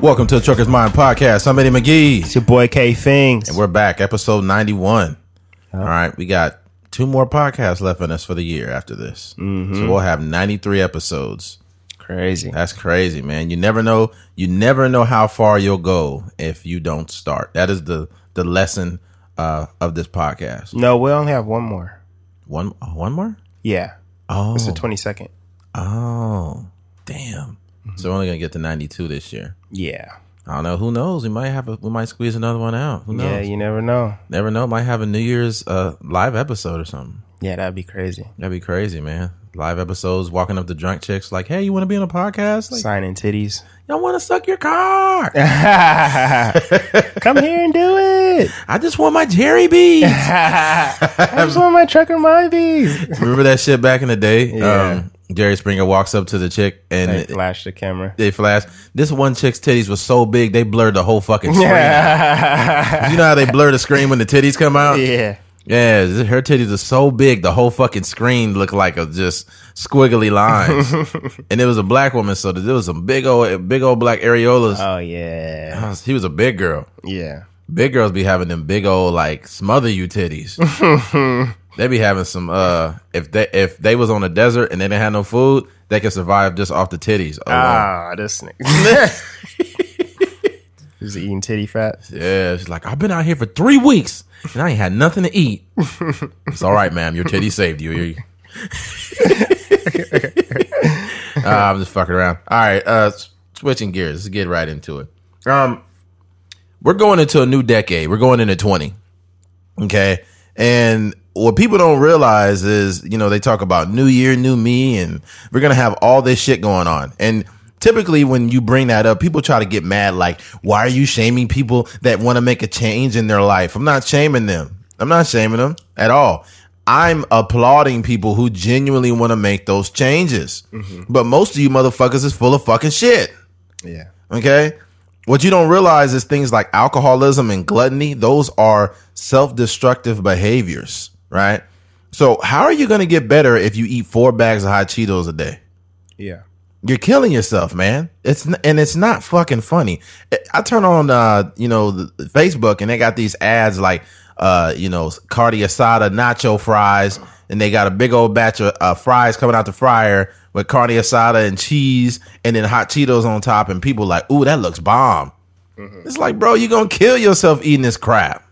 Welcome to the Trucker's Mind Podcast. I'm Eddie McGee. It's your boy K Fingers. And we're back, episode 91. All right, we got two more podcasts left in us for the year after this. Mm-hmm. So we'll have 93 episodes. Crazy. That's crazy, man. You never know. You never know how far you'll go if you don't start. That is the the lesson uh, of this podcast. No, we only have one more. One oh, one more? Yeah. Oh, It's the 22nd. oh, damn. So we're only gonna get to 92 this year. Yeah. I don't know. Who knows? We might have a, we might squeeze another one out. Who knows? Yeah, you never know. Never know. Might have a New Year's uh, live episode or something. Yeah, that'd be crazy. That'd be crazy, man. Live episodes, walking up to drunk chicks like, "Hey, you want to be on a podcast? Like, Signing titties. y'all want to suck your car? Come here and do it. I just want my Jerry beads." I just want my trucker my bees. Remember that shit back in the day? Yeah. Um, Jerry Springer walks up to the chick and They flash the camera. They flash. This one chick's titties was so big they blurred the whole fucking screen. You know how they blur the screen when the titties come out? Yeah. Yeah, her titties are so big, the whole fucking screen looked like a just squiggly lines. and it was a black woman, so there was some big old, big old black areolas. Oh yeah. He was a big girl. Yeah. Big girls be having them big old like smother you titties. they be having some. uh If they if they was on a desert and they didn't have no food, they could survive just off the titties. alone. Ah, this nigga. He's eating titty fat. Yeah, she's like, I've been out here for three weeks and I ain't had nothing to eat. it's all right, ma'am. Your titty saved you. You- Uh, I'm just fucking around. All right, uh, switching gears. Let's get right into it. Um, we're going into a new decade. We're going into 20. Okay, and what people don't realize is, you know, they talk about new year, new me, and we're gonna have all this shit going on. And typically, when you bring that up, people try to get mad. Like, why are you shaming people that want to make a change in their life? I'm not shaming them. I'm not shaming them at all. I'm applauding people who genuinely want to make those changes. Mm-hmm. But most of you motherfuckers is full of fucking shit. Yeah. Okay. What you don't realize is things like alcoholism and gluttony, those are self destructive behaviors, right? So, how are you going to get better if you eat four bags of hot Cheetos a day? Yeah. You're killing yourself, man. It's n- and it's not fucking funny. I- turn on, uh, you know, the, Facebook and they got these ads like, uh, you know, carne asada nacho fries, and they got a big old batch of uh, fries coming out the fryer with carne asada and cheese, and then hot Cheetos on top, and people like, ooh, that looks bomb. It's like, bro, you're gonna kill yourself eating this crap.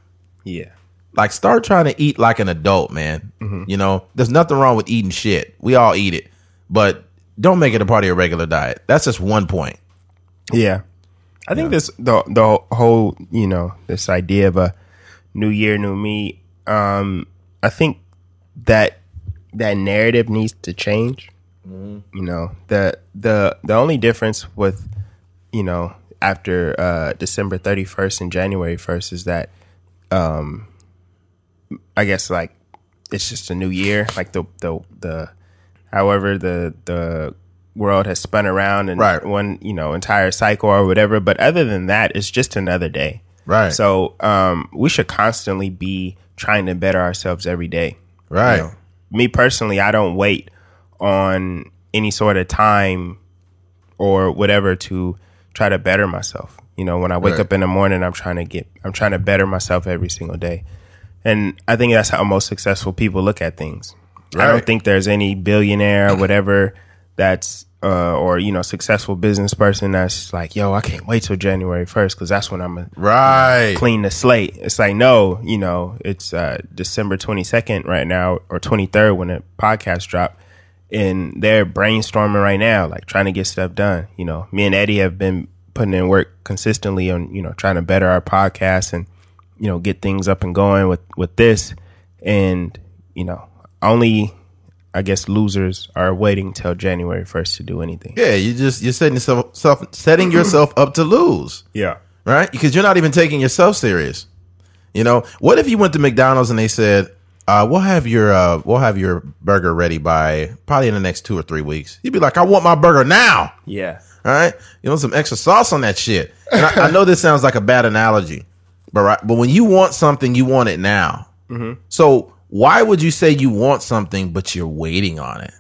Yeah. Like, start trying to eat like an adult, man. You know, there's nothing wrong with eating shit. We all eat it, but don't make it a part of your regular diet. That's just one point. Yeah. I think this the the whole, you know, this idea of a new year, new me, um, I think that that narrative needs to change. You know, the the the only difference with, you know, after uh December 31st and January 1st is that um I guess like it's just a new year, like the the the however the the world has spun around and Right. one you know entire cycle or whatever but other than that it's just another day Right. so um we should constantly be trying to better ourselves every day Right. You know, me personally i don't wait on any sort of time or whatever to try to better myself you know when i wake Right. up in the morning i'm trying to get i'm trying to better myself every single day and i think that's how most successful people look at things i don't think there's any billionaire or whatever that's uh, or you know successful business person that's like yo i can't wait till january 1st because that's when i'm gonna Right. clean the slate. It's like no, you know, it's uh, December twenty second right now or twenty third when the podcast drop, and they're brainstorming right now, like trying to get stuff done. You know, me and Eddie have been putting in work consistently on you know trying to better our podcast and you know get things up and going with with this, and you know only. I guess losers are waiting till January first to do anything. Yeah, you just you're setting yourself self, setting yourself up to lose, Yeah. right? Because you're not even taking yourself serious. You know, what if you went to McDonald's and they said, uh, "We'll have your uh, we'll have your burger ready by probably in the next two or three weeks." You'd be like, "I want my burger now." Yeah. All right, you want some extra sauce on that shit. And I, I know this sounds like a bad analogy, but right, but when you want something, you want it now. Mm-hmm. So why would you say you want something but you're waiting on it?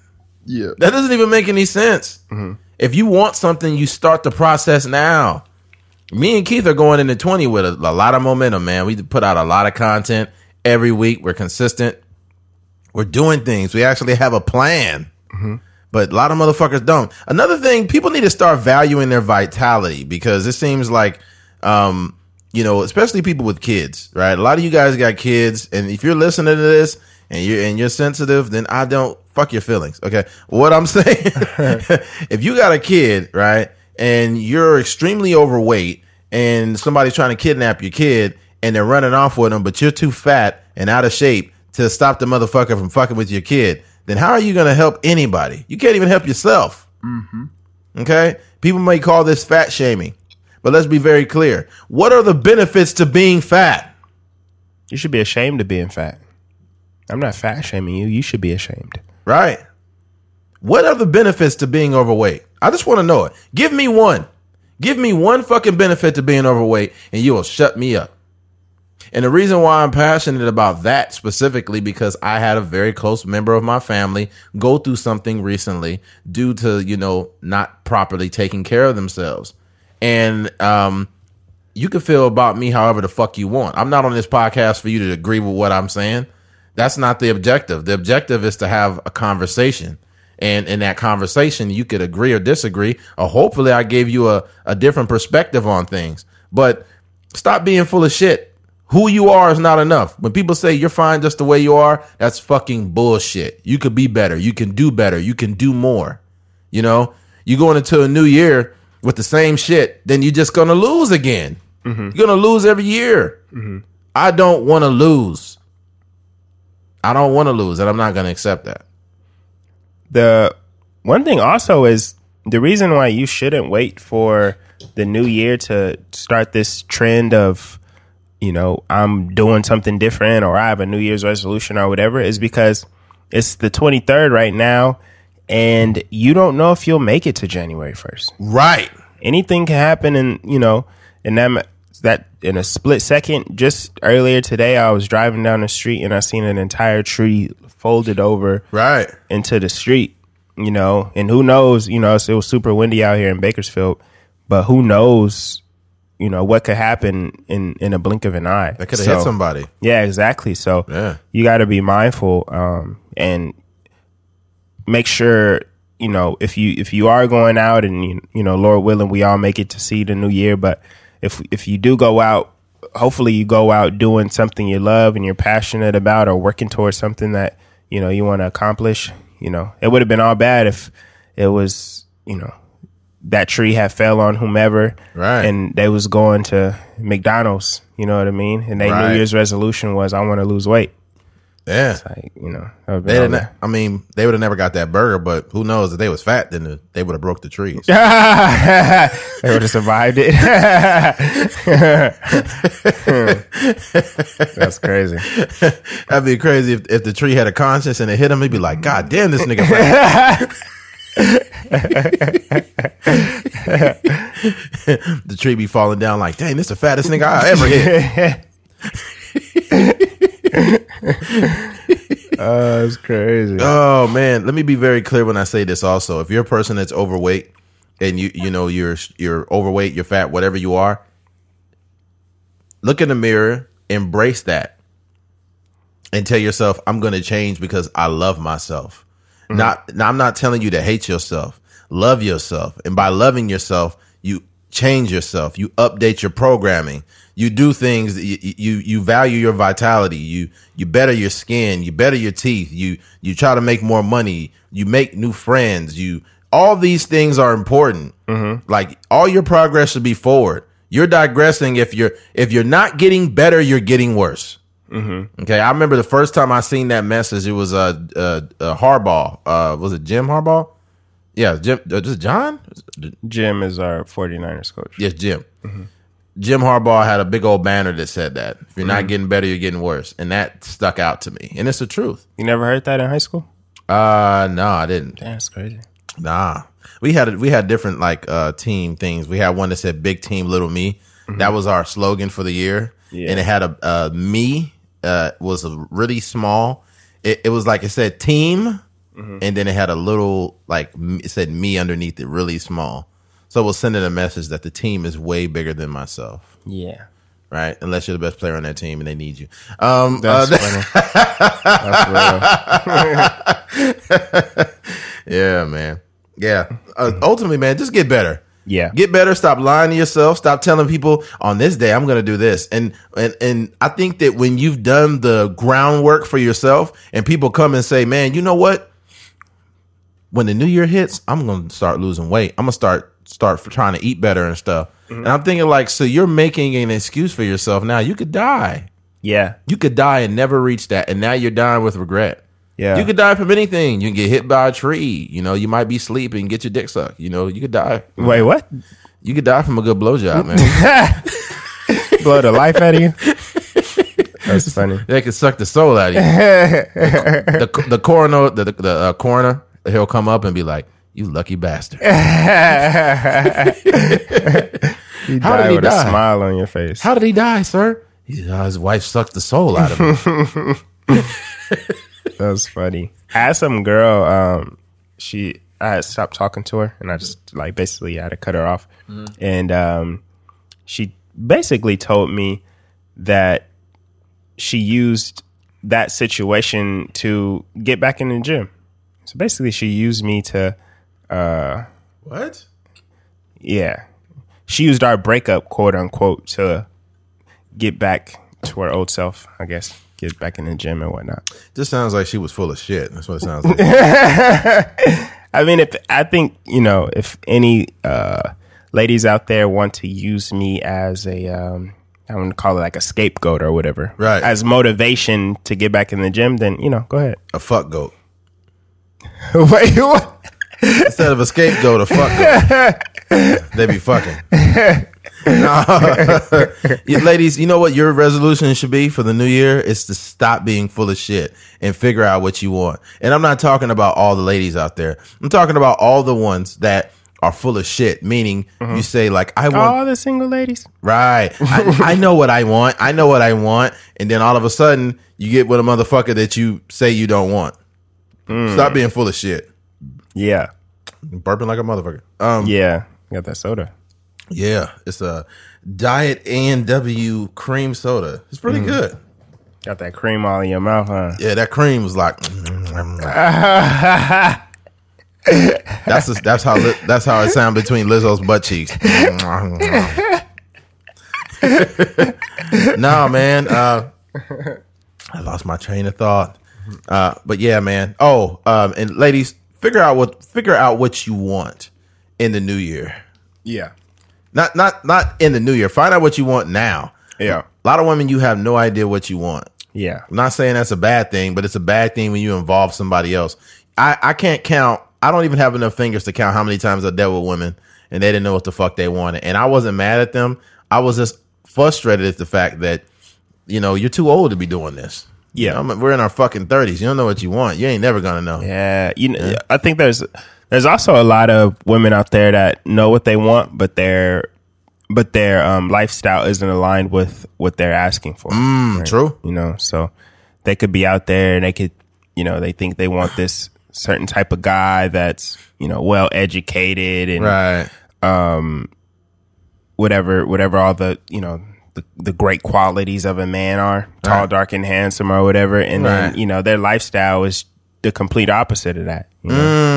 Yeah. That doesn't even make any sense. Mm-hmm. If you want something, you start the process now. me and Keith are going into 20 with a, a lot of momentum, man. We put out a lot of content every week. We're consistent. We're doing things. We actually have a plan. Mm-hmm. But a lot of motherfuckers don't. Another thing, people need to start valuing their vitality because it seems like, um, you know, especially people with kids, right? A lot of you guys got kids, and if you're listening to this and you're and you're sensitive, then I don't fuck your feelings. Okay, what I'm saying, if you got a kid, right, and you're extremely overweight, and somebody's trying to kidnap your kid, and they're running off with them, but you're too fat and out of shape to stop the motherfucker from fucking with your kid, then how are you going to help anybody? You can't even help yourself. Mm-hmm. Okay, people may call this fat shaming, but let's be very clear. What are the benefits to being fat? You should be ashamed of being fat. I'm not fat shaming you. You should be ashamed. Right? What are the benefits to being overweight? I just want to know it. Give me one. Give me one fucking benefit to being overweight, and you will shut me up. And the reason why I'm passionate about that specifically because I had a very close member of my family go through something recently due to, you know, not properly taking care of themselves. And um you can feel about me however the fuck you want. I'm not on this podcast for you to agree with what I'm saying. That's not the objective. The objective is to have a conversation. And in that conversation, you could agree or disagree, or hopefully I gave you a, a different perspective on things. But stop being full of shit. Who you are is not enough. When people say you're fine just the way you are, that's fucking bullshit. You could be better. You can do better. You can do more. You know, you going into a new year with the same shit, then you're just gonna lose again. Mm-hmm. You're gonna lose every year. Mm-hmm. I don't want to lose. I don't want to lose, and I'm not gonna accept that. The one thing also is the reason why you shouldn't wait for the new year to start this trend of, you know, I'm doing something different or I have a New Year's resolution or whatever is because it's the 23rd right now and you don't know if you'll make it to January 1st. Right. anything can happen in you know in that that in a split second just earlier today i was driving down the street and i seen an entire tree folded over Right. into the street you know and who knows you know it was super windy out here in bakersfield but who knows you know what could happen in in a blink of an eye That could have So- hit somebody. yeah, exactly. So Yeah. you got to be mindful um, and make sure you know if you if you are going out and you, you know Lord willing we all make it to see the new year. But if if you do go out, hopefully you go out doing something you love and you're passionate about, or working towards something that you know you want to accomplish. You know, it would have been all bad if it was you know that tree had fell on whomever, Right. And they was going to McDonald's. You know what I mean? And their Right. New Year's resolution was, "I want to lose weight." Yeah. Like you know, They didn't. I mean, they would have never got that burger, but who knows if they was fat, then the, they would have broke the trees. they would have survived it. That's crazy. That'd be crazy if, if the tree had a conscience and it hit him. He'd be like, "God damn, this nigga fat." the tree be falling down like, "Dang, this the fattest nigga I ever hit." Uh, oh, that's crazy. Oh man, let me be very clear when I say this. Also, if you're a person that's overweight and you you know you're you're overweight, you're fat, whatever you are, look in the mirror, embrace that, and tell yourself, "I'm going to change because I love myself." Mm-hmm. Not, now I'm not telling you to hate yourself. Love yourself, and by loving yourself, you change yourself. You update your programming. You do things. You you, you value your vitality. You you better your skin. You better your teeth. You you try to make more money. You make new friends. You all these things are important. Like all your progress should be forward. You're digressing if you're if you're not getting better, you're getting worse. Okay, I remember the first time I seen that message. It was uh, uh, uh Harbaugh. Uh, was it Jim Harbaugh? Yeah, Jim. Uh, just John? Jim is our 49ers coach. Yes, Jim. Jim Harbaugh had a big old banner that said that if you're not getting better, you're getting worse, and that stuck out to me, and it's the truth. You never heard that in high school? Uh, no, I didn't. That's crazy. Nah, we had we had different like uh team things. We had one that said "Big Team, Little Me." That was our slogan for the year, Yeah. and it had a uh, me uh was a really small. It, it was like it said team, and then it had a little like it said me underneath it, really small. So we're sending a message that the team is way bigger than myself, Yeah. right? Unless you're the best player on that team and they need you. Um, That's uh, funny. That's yeah, man. Yeah. Uh, ultimately, man, just get better. Yeah. Get better. Stop lying to yourself. Stop telling people on this day I'm going to do this. And and and I think that when you've done the groundwork for yourself, and people come and say, "Man, you know what? When the new year hits, I'm going to start losing weight. I'm going to start start for trying to eat better and stuff." And I'm thinking like, so you're making an excuse for yourself now. You could die. Yeah. You could die and never reach that, and now you're dying with regret. Yeah. You could die from anything. You can get hit by a tree. You know, you might be sleeping get your dick sucked. You know, you could die. Wait, what? You could die from a good blowjob, man. Blow the life out of you? That's funny. they could suck the soul out of you. the the coroner, the the, the uh, coroner, he'll come up and be like, "You lucky bastard." You How did he with die? a smile on your face. How did he die, sir? He, uh, his wife sucked the soul out of him. That's funny. I had some girl, um, she I had stopped talking to her and I just like basically had to cut her off. And um she basically told me that she used that situation to get back in the gym. So basically she used me to what? yeah. She used our breakup quote unquote to get back to her old self, I guess. Get back in the gym and whatnot. This sounds like she was full of shit. That's what it sounds like. I mean, if I think you know, if any uh, ladies out there want to use me as a, um, I'm gonna call it like a scapegoat or whatever, Right. As motivation to get back in the gym, then you know, go ahead. a fuck goat Wait, what? Instead of a scapegoat, a fuck goat. they be fucking. No. You- ladies, you know what your resolution should be for the new year is to stop being full of shit and figure out what you want. And I'm not talking about all the ladies out there. I'm talking about all the ones that are full of shit. Meaning, mm-hmm. you say like, "I want All the single ladies. Right. I, I know what I want. I know what I want. And then all of a sudden, you get with a motherfucker that you say you don't want. Mm. Stop being full of shit. Yeah, Burping like a motherfucker. Um, yeah. Got that soda. yeah, it's a Diet A&W cream soda. It's pretty good. Got that cream all in your mouth, huh? Yeah, that cream was like. that's just, that's how that's how it sound between Lizzo's butt cheeks. no, man. Uh, I lost my train of thought. Uh, but yeah, man. Oh, um, and ladies, figure out what figure out what you want in the new year. Yeah, Not not not in the new year. Find out what you want now. yeah, A lot of women, you have no idea what you want. yeah. I'm not saying that's a bad thing, but it's a bad thing when you involve somebody else. I, I can't count. I don't even have enough fingers to count how many times I dealt with women and they didn't know what the fuck they wanted. And I wasn't mad at them. I was just frustrated at the fact that, you know, you're too old to be doing this. Yeah. Know, we're in our fucking thirties. You don't know what you want. You ain't never gonna know. Yeah, you know, I think there's there's also a lot of women out there that know what they want, but their but their um, lifestyle isn't aligned with what they're asking for. Mm, True. You know, so they could be out there and they could, you know, they think they want this certain type of guy that's you know well educated and Right. whatever whatever all the you know the, the great qualities of a man are tall Right. dark and handsome or whatever and Right. then you know their lifestyle is the complete opposite of that you know? Mm.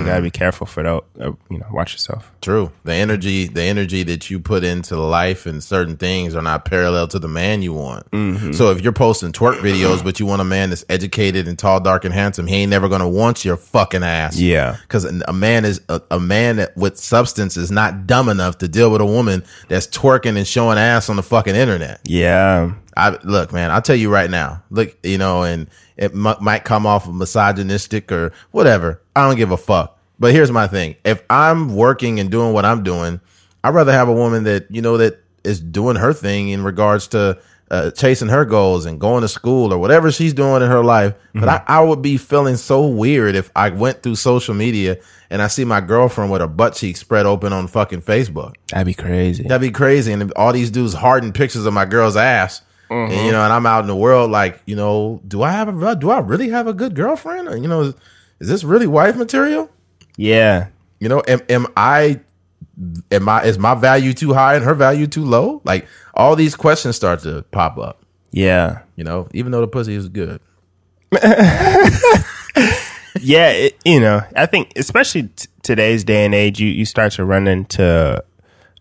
You gotta be careful for that uh, you know watch yourself True. The energy, the energy that you put into life and certain things are not parallel to the man you want. Mm-hmm. So if you're posting twerk videos, but you want a man that's educated and tall, dark, and handsome, he ain't never gonna want your fucking ass. Yeah. Because a man is a, a man that with substance is not dumb enough to deal with a woman that's twerking and showing ass on the fucking internet. yeah I look, man. I'll tell you right now. Look, you know, and it m- might come off misogynistic or whatever. I don't give a fuck. But here's my thing: if I'm working and doing what I'm doing, I'd rather have a woman that you know that is doing her thing in regards to uh, chasing her goals and going to school or whatever she's doing in her life. But I, I would be feeling so weird if I went through social media and I see my girlfriend with her butt cheeks spread open on fucking Facebook. that'd be crazy That'd be crazy. And all these dudes harden pictures of my girl's ass. Mm-hmm. And you know, and I'm out in the world like, you know, do I have a uh, do I really have a good girlfriend? Or, you know, is, is this really wife material? yeah You know, am am I am I is my value too high and her value too low? Like all these questions start to pop up. Yeah. You know, even though the pussy is good. yeah, it, you know, I think especially t- today's day and age, you, you start to run into,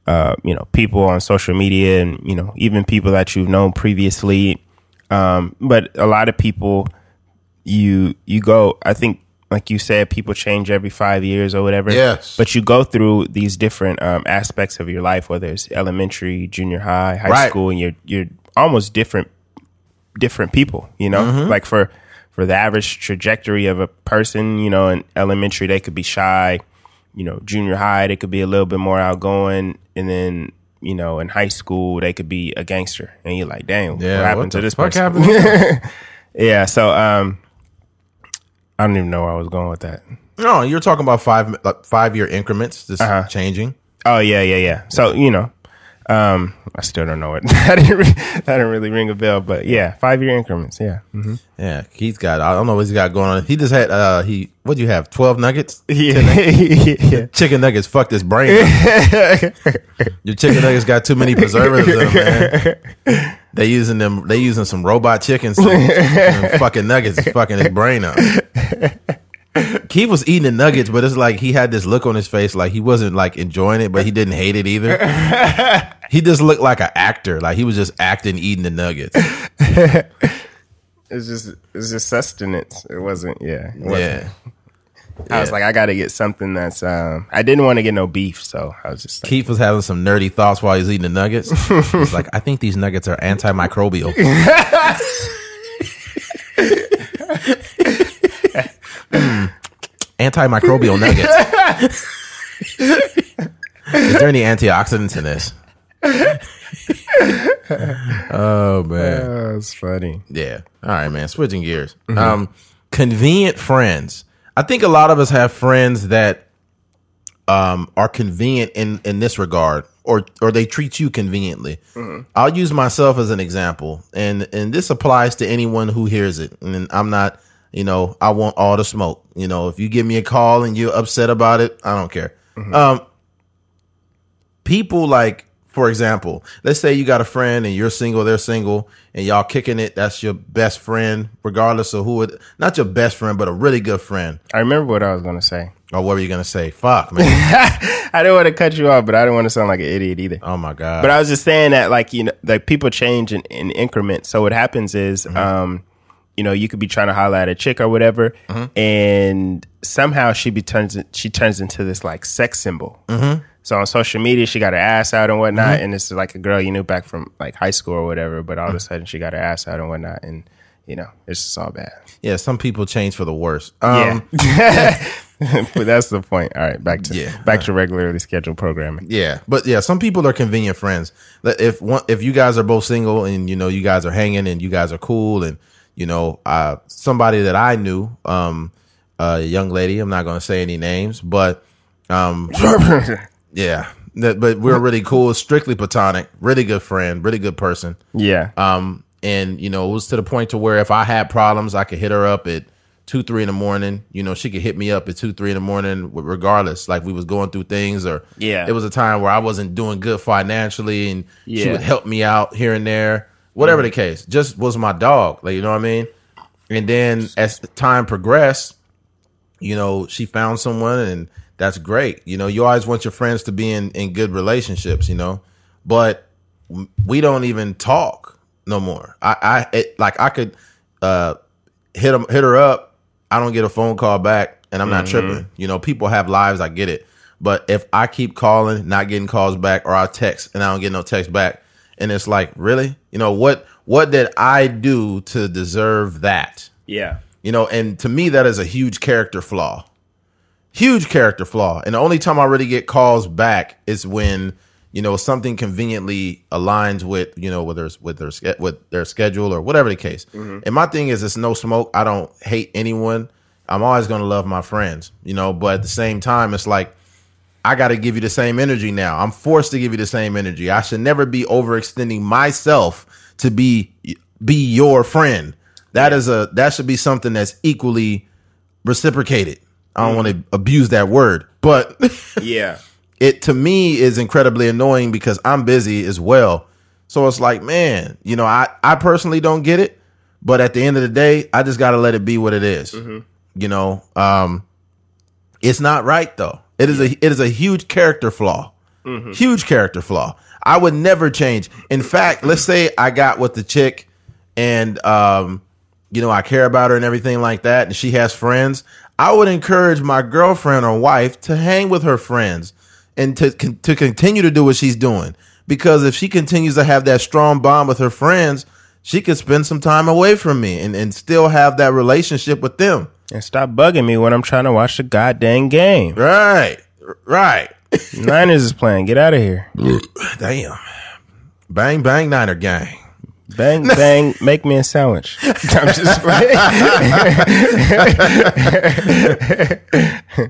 uh, you know, people on social media and, you know, even people that you've known previously. Um, but a lot of people, you, you go, I think, like you said, people change every five years or whatever. Yes. But you go through these different um, aspects of your life, whether it's elementary, junior high, high Right. school, and you're you're almost different different people. You know, Mm-hmm. like for for the average trajectory of a person, you know, in elementary they could be shy. You know, junior high they could be a little bit more outgoing, and then you know, in high school they could be a gangster, and you're like, damn, Yeah. what happened what to this person? Yeah, so um, I don't even know where I was going with that. no, you're talking about five like five year increments, just Uh-huh. changing. Oh yeah, yeah, yeah. So you know, um, I still don't know it. that didn't re- that didn't really ring a bell, but yeah, five year increments. Yeah, hmm Yeah, he's got. I don't know what he's got going on. He just had. uh He what do you have? Twelve nuggets. yeah, yeah. Chicken nuggets fucked his brain. Your chicken nuggets got too many preservatives in them, man. They using them. They using some robot chickens. Fucking nuggets is fucking his brain up. Keith was eating the nuggets, but it's like he had this look on his face, like he wasn't like enjoying it, but he didn't hate it either. he just looked like an actor, like he was just acting eating the nuggets. It's just it's just sustenance. It wasn't. Yeah, it wasn't. Yeah, I was like, I got to get something that's. Um, I didn't want to get no beef, so I was just like, Keith was having some nerdy thoughts while he's eating the nuggets. He's like, I think these nuggets are antimicrobial. Mm, antimicrobial nuggets. Is there any antioxidants in this? oh man. oh, it's funny. Yeah. All right, man. Switching gears. Um, convenient friends. I think a lot of us have friends that um are convenient in in this regard, or or they treat you conveniently. I'll use myself as an example, and and this applies to anyone who hears it. And I'm not, you know, I want all the smoke. You know, if you give me a call and you're upset about it, I don't care. Um, people like for example let's say you got a friend and you're single they're single and y'all kicking it that's your best friend regardless of who it not your best friend but a really good friend I remember what I was gonna say. or what were you gonna say fuck man I didn't want to cut you off, but I didn't want to sound like an idiot either. oh my god But I was just saying that, like you know, like people change in, in increments. So what happens is, um, you know, you could be trying to holler at a chick or whatever, mm-hmm. and somehow she be turns she turns into this like sex symbol. Mm-hmm. So on social media, she got her ass out and whatnot, mm-hmm. and it's like a girl you knew back from like high school or whatever. But all of a mm. sudden, she got her ass out and whatnot, and you know, it's just all bad. yeah some people change for the worse um Yeah. but that's the point. All right, back to Yeah. back to regularly scheduled programming. Yeah, but yeah, some people are convenient friends. If one, if you guys are both single and you know you guys are hanging and you guys are cool and you know uh, somebody that I knew, um, a young lady, I'm not going to say any names, but um, yeah, but we're really cool, strictly platonic, really good friend, really good person. yeah. Um, and you know, it was to the point to where if I had problems, I could hit her up at two, three in the morning. You know, she could hit me up at two, three in the morning, regardless. Like we was going through things, or Yeah. it was a time where I wasn't doing good financially, and she would help me out here and there, whatever the case. Just was my dog, like you know what I mean. And then as the time progressed, you know, she found someone and that's great. You know, you always want your friends to be in, in good relationships, you know, but we don't even talk no more. I, I, it, like I could, uh, hit him, hit her up. I don't get a phone call back and I'm not tripping. You know, people have lives. I get it. But if I keep calling, not getting calls back or I text and I don't get no text back and it's like, really, you know, what, what did I do to deserve that? yeah. You know, and to me, that is a huge character flaw. Huge character flaw. And the only time I really get calls back is when, you know, something conveniently aligns with, you know, whether it's with their with their schedule or whatever the case. Mm-hmm. And my thing is, it's no smoke. I don't hate anyone. I'm always going to love my friends, you know, but at the same time, it's like, I got to give you the same energy now. I'm forced to give you the same energy. I should never be overextending myself to be be your friend. That is a that should be something that's equally reciprocated. I don't want to abuse that word, but Yeah. it to me is incredibly annoying because I'm busy as well. So it's like, man, you know, I I personally don't get it, but at the end of the day, I just got to let it be what it is. You know, um it's not right though. It is a it is a huge character flaw. Huge character flaw. I would never change. In fact, let's say I got with the chick and um you know, I care about her and everything like that and she has friends. I would encourage my girlfriend or wife to hang with her friends and to to continue to do what she's doing because if she continues to have that strong bond with her friends, she could spend some time away from me and, and still have that relationship with them. And stop bugging me when I'm trying to watch the goddamn game. Right. Right. Niners is playing. Get out of here. Damn. Bang bang Niner gang. Bang bang. make me a sandwich. I'm just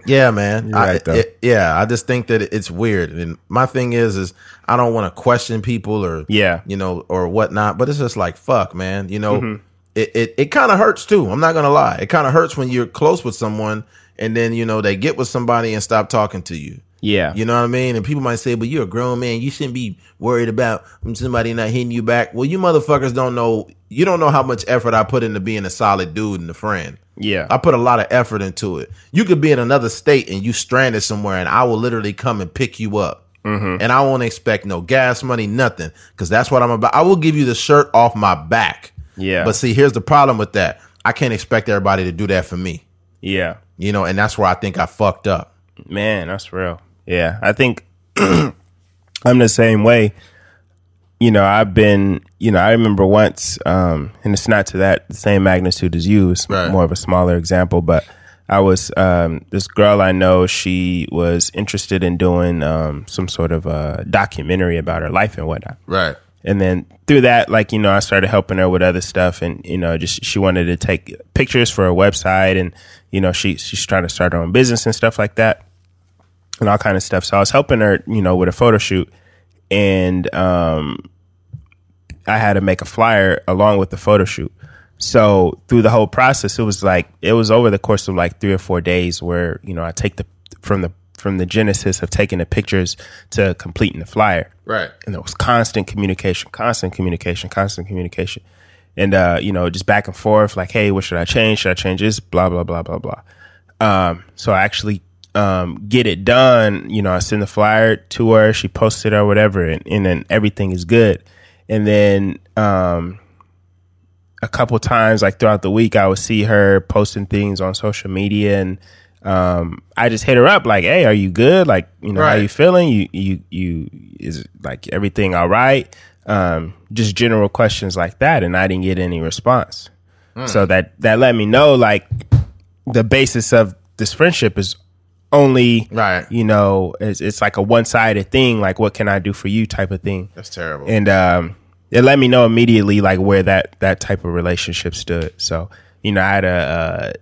Yeah, man. I- right, though. it- yeah, I just think that it's weird. And my thing is, is I don't want to question people or Yeah. you know, or whatnot. But it's just like fuck, man. You know, Mm-hmm. It it, it kind of hurts too. I'm not gonna lie. It kind of hurts when you're close with someone and then you know they get with somebody and stop talking to you. yeah. You know what I mean? And people might say, but you're a grown man. You shouldn't be worried about somebody not hitting you back. Well, you motherfuckers don't know. You don't know how much effort I put into being a solid dude and a friend. Yeah. I put a lot of effort into it. You could be in another state and you stranded somewhere, and I will literally come and pick you up. Mm-hmm. And I won't expect no gas money, nothing, because that's what I'm about. I will give you the shirt off my back. Yeah. But see, here's the problem with that. I can't expect everybody to do that for me. yeah. You know, and that's where I think I fucked up. Man, that's real. Yeah, I think I'm the same way. You know, I've been, you know, I remember once, um, and it's not to that the same magnitude as you, it's Right. more of a smaller example, but I was, um, this girl I know, she was interested in doing, um, some sort of a documentary about her life and whatnot. Right. And then through that, like, you know, I started helping her with other stuff and, you know, just she wanted to take pictures for her website and, you know, she she's trying to start her own business and stuff like that. And all kind of stuff. So I was helping her, you know, with a photo shoot and um I had to make a flyer along with the photo shoot. So through the whole process, it was like it was over the course of like three or four days where, you know, I take the from the from the genesis of taking the pictures to completing the flyer Right. and there was constant communication, constant communication, constant communication, and uh, you know, just back and forth. Like, hey, what should I change? Should I change this? Blah blah blah blah blah. Um, so I actually um, get it done. You know, I send the flyer to her. She posts it or whatever, and, and then everything is good. And then um, a couple times, like throughout the week, I would see her posting things on social media, and um, I just hit her up like, "Hey, are you good? Like, you know, how you feeling? You you you is like everything all right?" Um, just general questions like that, and I didn't get any response. So that that let me know like the basis of this friendship is only Right. You know, it's, it's like a one sided thing. Like, what can I do for you? Type of thing That's terrible. and um, it let me know immediately like where that that type of relationship stood. So you know, I had a. uh,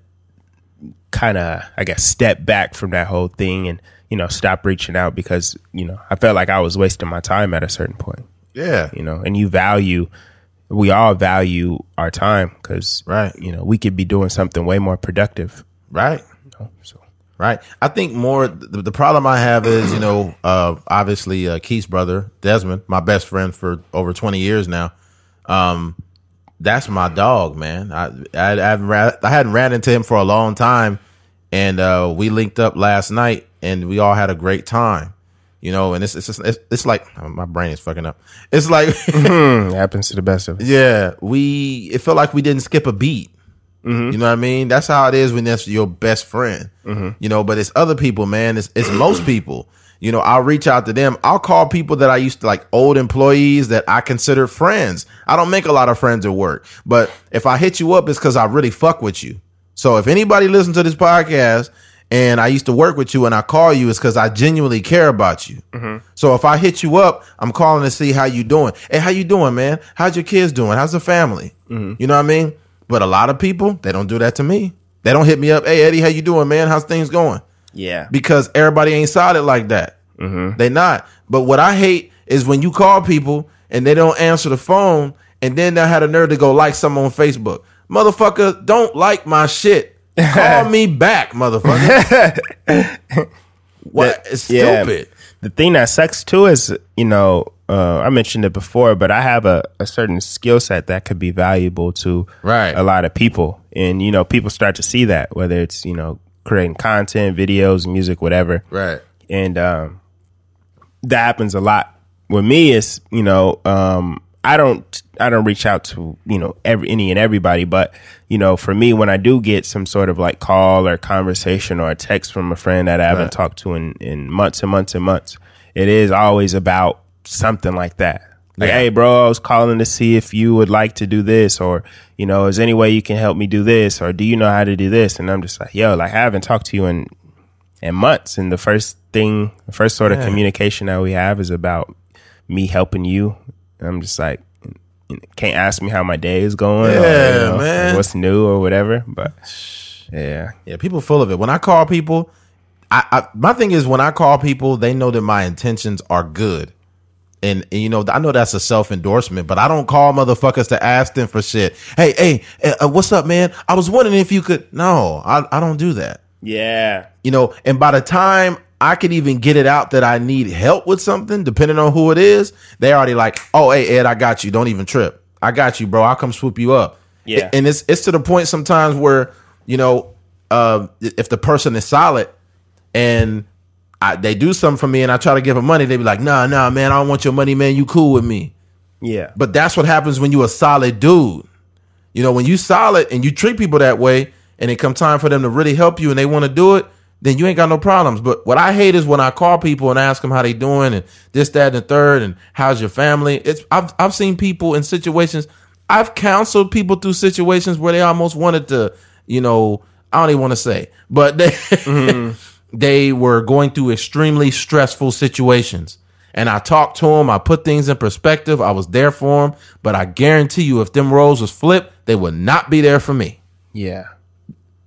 kind of I guess step back from that whole thing and you know stop reaching out because you know I felt like I was wasting my time at a certain point. yeah. You know, and you value. We all value our time because, Right. You know, we could be doing something way more productive. Right. You know? So Right. I think more the, the problem I have is, you know, uh, obviously uh, Keith's brother, Desmond, my best friend for over 20 years now. Um, that's my dog, man. I, I, I, haven't ra- I hadn't ran into him for a long time. And uh, we linked up last night and we all had a great time, you know, and it's, it's, just, it's, it's like, oh, my brain is fucking up. It's like, hmm, it happens to the best of us. yeah, we, it felt like we didn't skip a beat. Mm-hmm. You know what I mean? That's how it is when that's your best friend. Mm-hmm. You know, but it's other people, man. It's it's most people. You know, I'll reach out to them. I'll call people that I used to like old employees that I consider friends. I don't make a lot of friends at work, but if I hit you up, it's because I really fuck with you. So if anybody listens to this podcast and I used to work with you and I call you, it's because I genuinely care about you. Mm-hmm. So if I hit you up, I'm calling to see how you doing. Hey, how you doing, man? How's your kids doing? How's the family? Mm-hmm. You know what I mean? But a lot of people, they don't do that to me. They don't hit me up. Hey, Eddie, how you doing, man? How's things going? Yeah. Because everybody ain't solid like that. They not. But what I hate is when you call people and they don't answer the phone, and then they had a nerve to go like something on Facebook. Motherfucker, don't like my shit. Call me back, motherfucker. what? It's yeah. stupid. the thing that sucks too is, you know, uh, I mentioned it before, but I have a, a certain skill set that could be valuable to Right. a lot of people. And, you know, people start to see that, whether it's, you know, creating content, videos, music, whatever. Right. And um, that happens a lot. With me, it's, you know, um, I don't I don't reach out to you know every any and everybody, but you know for me when I do get some sort of like call or conversation or a text from a friend that I haven't Right. talked to in in months and months and months, it is always about something like that. Like, Yeah. hey, bro, I was calling to see if you would like to do this, or you know, is there any way you can help me do this, or do you know how to do this? And I'm just like, yo, like I haven't talked to you in in months, and the first thing, the first sort of communication that we have is about me helping you. And I'm just like, can't ask me how my day is going, or, Yeah, you know, man. what's new or whatever. But yeah, Yeah, people full of it. When I call people, I, I my thing is when I call people, they know that my intentions are good. And, and, you know, I know that's a self endorsement, but I don't call motherfuckers to ask them for shit. Hey, hey, uh, what's up, man? I was wondering if you could. No, I, I don't do that. yeah, You know, and by the time I could even get it out that I need help with something, depending on who it is, they already like, oh, hey, Ed, I got you. Don't even trip. I got you, bro. I'll come swoop you up. Yeah. And it's it's to the point sometimes where, you know, uh, if the person is solid and I, they do something for me and I try to give them money, they be like, nah, nah, man, I don't want your money, man. You cool with me. yeah, But that's what happens when you a solid dude. You know, when you solid and you treat people that way, and it come time for them to really help you, and they want to do it, then you ain't got no problems. But what I hate is when I call people and ask them how they doing, and this, that, and the third, and how's your family. It's I've I've seen people in situations. I've counseled people through situations where they almost wanted to, you know, I don't even want to say, but they mm-hmm. They were going through extremely stressful situations. And I talked to them. I put things in perspective. I was there for them. But I guarantee you, if them roles was flipped, they would not be there for me. yeah,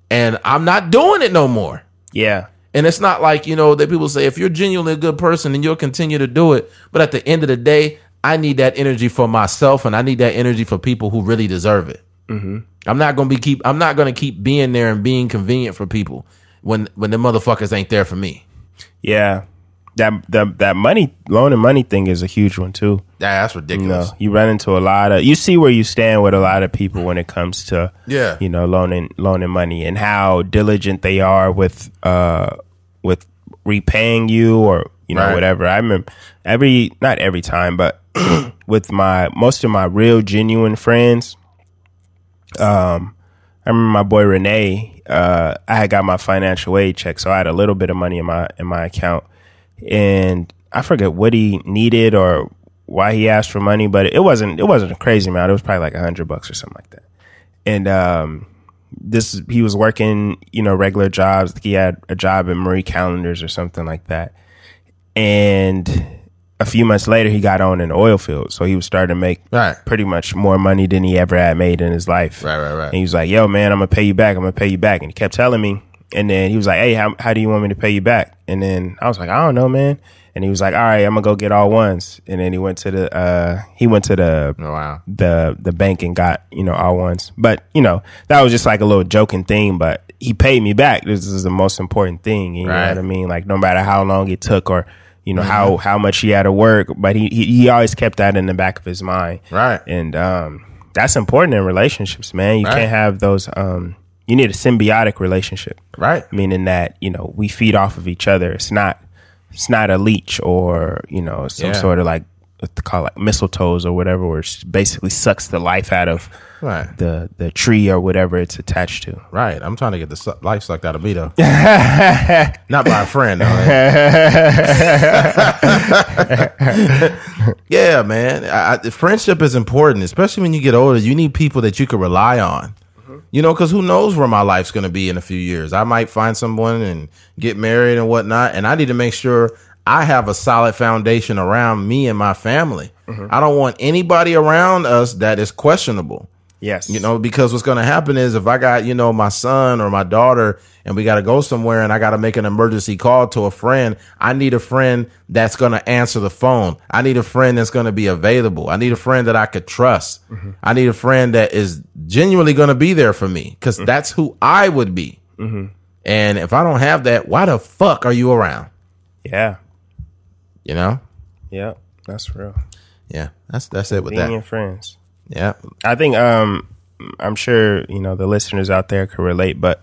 And I'm not doing it no more. yeah, And it's not like, you know, that people say, if you're genuinely a good person, then you'll continue to do it. But at the end of the day, I need that energy for myself and I need that energy for people who really deserve it. Mm-hmm. I'm not going to be keep, I'm not going to keep being there and being convenient for people when, when the motherfuckers ain't there for me. yeah. That that that money loan and money thing is a huge one too. Yeah, that's You know, ridiculous. you run into a lot of you see where you stand with a lot of people when it comes to Yeah. you know loaning loaning money and how diligent they are with uh with repaying you or you know Right. whatever. I remember every not every time, but with my most of my real genuine friends. Um, I remember my boy Renee. Uh, I had got my financial aid check, so I had a little bit of money in my in my account, and I forget what he needed or why he asked for money, but it wasn't it wasn't a crazy amount. It was probably like a hundred bucks or something like that. And um, this he was working, you know, regular jobs. He had a job at Marie Callender's or something like that. And a few months later, he got on in the oil field, so he was starting to make Right. pretty much more money than he ever had made in his life. Right, right, right. And he was like, "Yo, man, I'm gonna pay you back. I'm gonna pay you back." And he kept telling me. And then he was like, "Hey, how how do you want me to pay you back?" And then I was like, "I don't know, man." And he was like, "All right, I'm gonna go get all ones." And then he went to the uh he went to the Oh, wow. the the bank and got you know all ones. But you know that was just like a little joking thing. But he paid me back. This is the most important thing. You know Right. what I mean? Like no matter how long it took or you know how how much he had to work, but he, he he always kept that in the back of his mind. Right. And um, that's important in relationships, man. You Right. can't have those. Um, you need a symbiotic relationship, Right. meaning that you know we feed off of each other. It's not it's not a leech or you know some Yeah. sort of like what they call it mistletoes or whatever, where it basically sucks the life out of Right. the the tree or whatever it's attached to. Right. I'm trying to get the su- life sucked out of me though. Not by a friend though. yeah, man. I, I, friendship is important, especially when you get older. You need people that you can rely on. Mm-hmm. You know, because who knows where my life's going to be in a few years? I might find someone and get married and whatnot, and I need to make sure I have a solid foundation around me and my family. Mm-hmm. I don't want anybody around us that is questionable. Yes, You know, because what's going to happen is if I got, you know, my son or my daughter and we got to go somewhere and I got to make an emergency call to a friend, I need a friend that's going to answer the phone. I need a friend that's going to be available. I need a friend that I could trust. Mm-hmm. I need a friend that is genuinely going to be there for me because mm-hmm. that's who I would be. And if I don't have that, why the fuck are you around? yeah, You know? Yeah, that's real. Yeah, that's that's it with Being that. Being friends. Yeah, I think um I'm sure you know the listeners out there can relate, but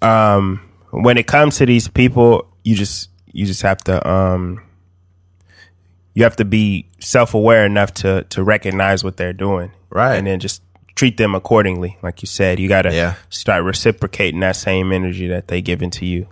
um when it comes to these people, you just you just have to um you have to be self aware enough to to recognize what they're doing, Right. and then just treat them accordingly. Like you said, you got to Yeah. start reciprocating that same energy that they give into you.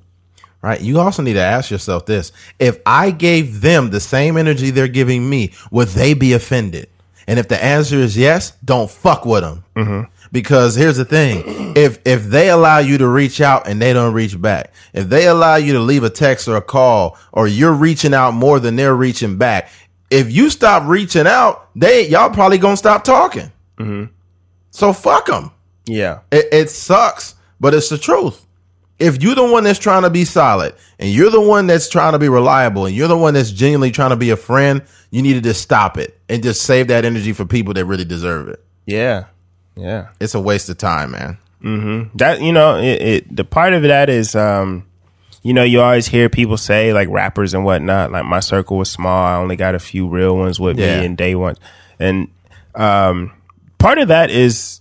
Right. You also need to ask yourself this: If I gave them the same energy they're giving me, would they be offended? And if the answer is yes, don't fuck with them. Mm-hmm. Because here's the thing: if if they allow you to reach out and they don't reach back, if they allow you to leave a text or a call, or you're reaching out more than they're reaching back, if you stop reaching out, they y'all probably gonna stop talking. Mm-hmm. So fuck them. Yeah, It, it sucks, but it's the truth. If you're the one that's trying to be solid and you're the one that's trying to be reliable and you're the one that's genuinely trying to be a friend, you need to just stop it and just save that energy for people that really deserve it. yeah, yeah. It's a waste of time, man. Mm-hmm. That you know it, it the part of that is um you know you always hear people say like rappers and whatnot like my circle was small i only got a few real ones with Yeah. me and day ones and um part of that is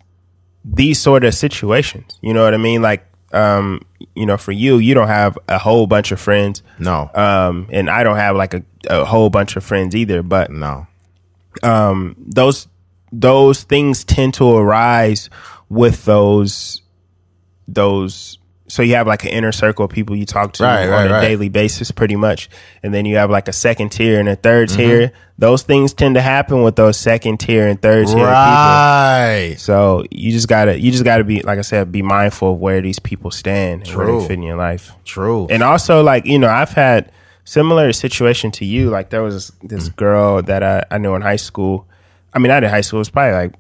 these sort of situations you know what i mean like um you know for you you don't have a whole bunch of friends No, um and i don't have like a, a whole bunch of friends either but no. Um, those those things tend to arise with those those so you have like an inner circle of people you talk to Right, on right, a right. daily basis pretty much. And then you have like a second tier and a 3rd Mm-hmm. tier. Those things tend to happen with those second tier and third tier people. Right. so you just gotta you just gotta be like i said be mindful of where these people stand and where they fit in your life. True. and also like you know i've had similar situation to you. Like there was this girl that I, I knew in high school. I mean not in high school. It was probably like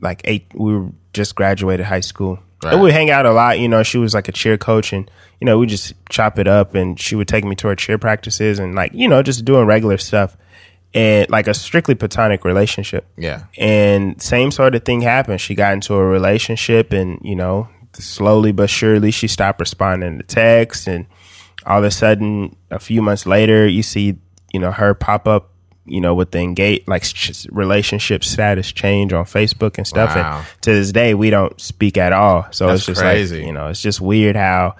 like eight we were just graduated high school Right. and we hang out a lot you know she was like a cheer coach and you know we just chop it up and she would take me to her cheer practices and like you know just doing regular stuff and like a strictly platonic relationship yeah. and same sort of thing happened. She got into a relationship, and you know, slowly but surely, she stopped responding to texts, and all of a sudden, a few months later, you see, you know, her pop up, you know, with the engage like sh- relationship status change on Facebook and stuff. Wow. And to this day, we don't speak at all. So That's it's just crazy. like you know, it's just weird how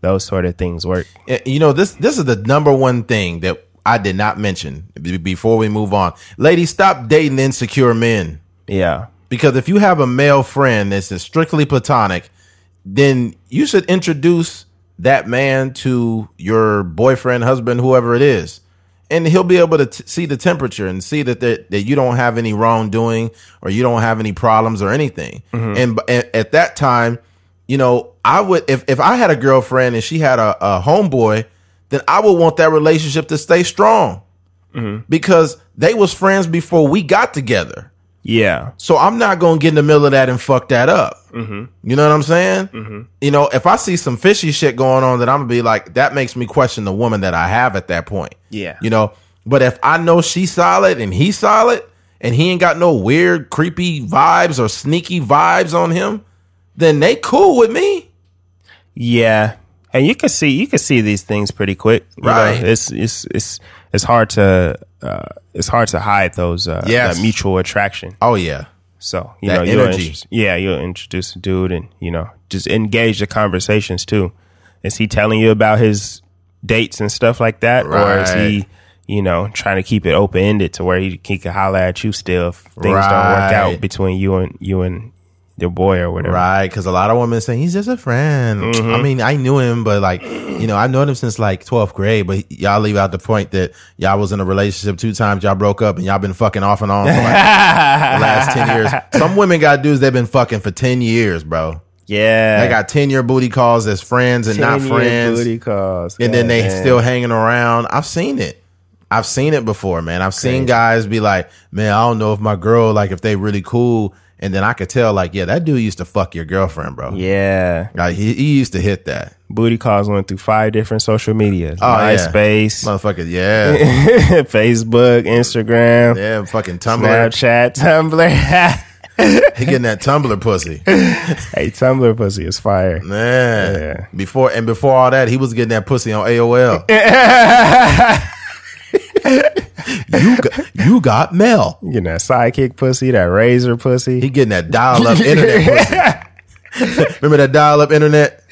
those sort of things work. You know this. This is the number one thing that I did not mention before we move on. Ladies, stop dating insecure men. Yeah, Because if you have a male friend that's strictly platonic, then you should introduce that man to your boyfriend, husband, whoever it is. And he'll be able to t- see the temperature and see that, that that you don't have any wrongdoing or you don't have any problems or anything. Mm-hmm. And, b- and at that time, you know, I would if if I had a girlfriend and she had a, a homeboy, then I would want that relationship to stay strong mm-hmm. because they was friends before we got together. Yeah, So I'm not gonna get in the middle of that and fuck that up. Mm-hmm. You know what I'm saying? Mm-hmm. You know, if I see some fishy shit going on, then I'm gonna be like, that makes me question the woman that I have at that point. Yeah. You know, but if I know she's solid and he's solid and he ain't got no weird, creepy vibes or sneaky vibes on him, then they cool with me. Yeah, and you can see you can see these things pretty quick. you know? Right. It's it's it's it's hard to uh, it's hard to hide those uh, Yes. that mutual attraction. Oh yeah. So you That know, you'll yeah, you'll introduce a dude, and you know, just engage the conversations too. Is he telling you about his dates and stuff like that, or is he, you know, trying to keep it open ended to where he, he can holler at you still if things don't work out between you and you and your boy or whatever? Right, because a lot of women say he's just a friend. Mm-hmm. I mean, I knew him, but like, you know, I've known him since like 12th grade. But y'all leave out the point that y'all was in a relationship two times, y'all broke up, and y'all been fucking off and on for like the last 10 years. Some women got dudes they've been fucking for 10 years, bro. Yeah, They got 10 year booty calls as friends and not friends. Booty calls. and then they Goddamn. still hanging around. I've seen it. I've seen it before, man. I've seen guys be like, man, I don't know if my girl, like, if they really cool. And then I could tell, like, yeah, that dude used to fuck your girlfriend, bro. Yeah, Like, he, he used to hit that. booty calls went through five different social medias: Oh, yeah. Motherfucker, yeah. Facebook, Instagram, yeah, fucking Tumblr. Snapchat, Tumblr. He getting that Tumblr pussy. hey, Tumblr pussy is fire. Man. Yeah. Before and before all that, he was getting that pussy on AOL. You got, you got mail. You getting that sidekick pussy, that razor pussy. He getting that dial up internet. pussy. Remember that dial up internet?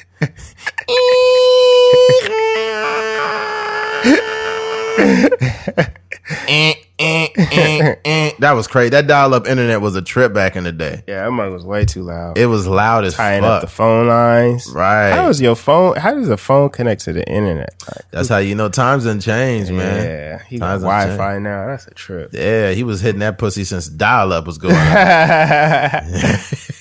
Eh. That was crazy. That dial up internet was a trip back in the day. yeah, that mug was way too loud. It was loud as Tying up the phone lines. Right. How does your phone? How does a phone connect to the internet? Like, That's how you know times didn't change, man. yeah, he got Times done Wi-Fi now. That's a trip. Yeah, he was hitting that pussy since dial up was going on.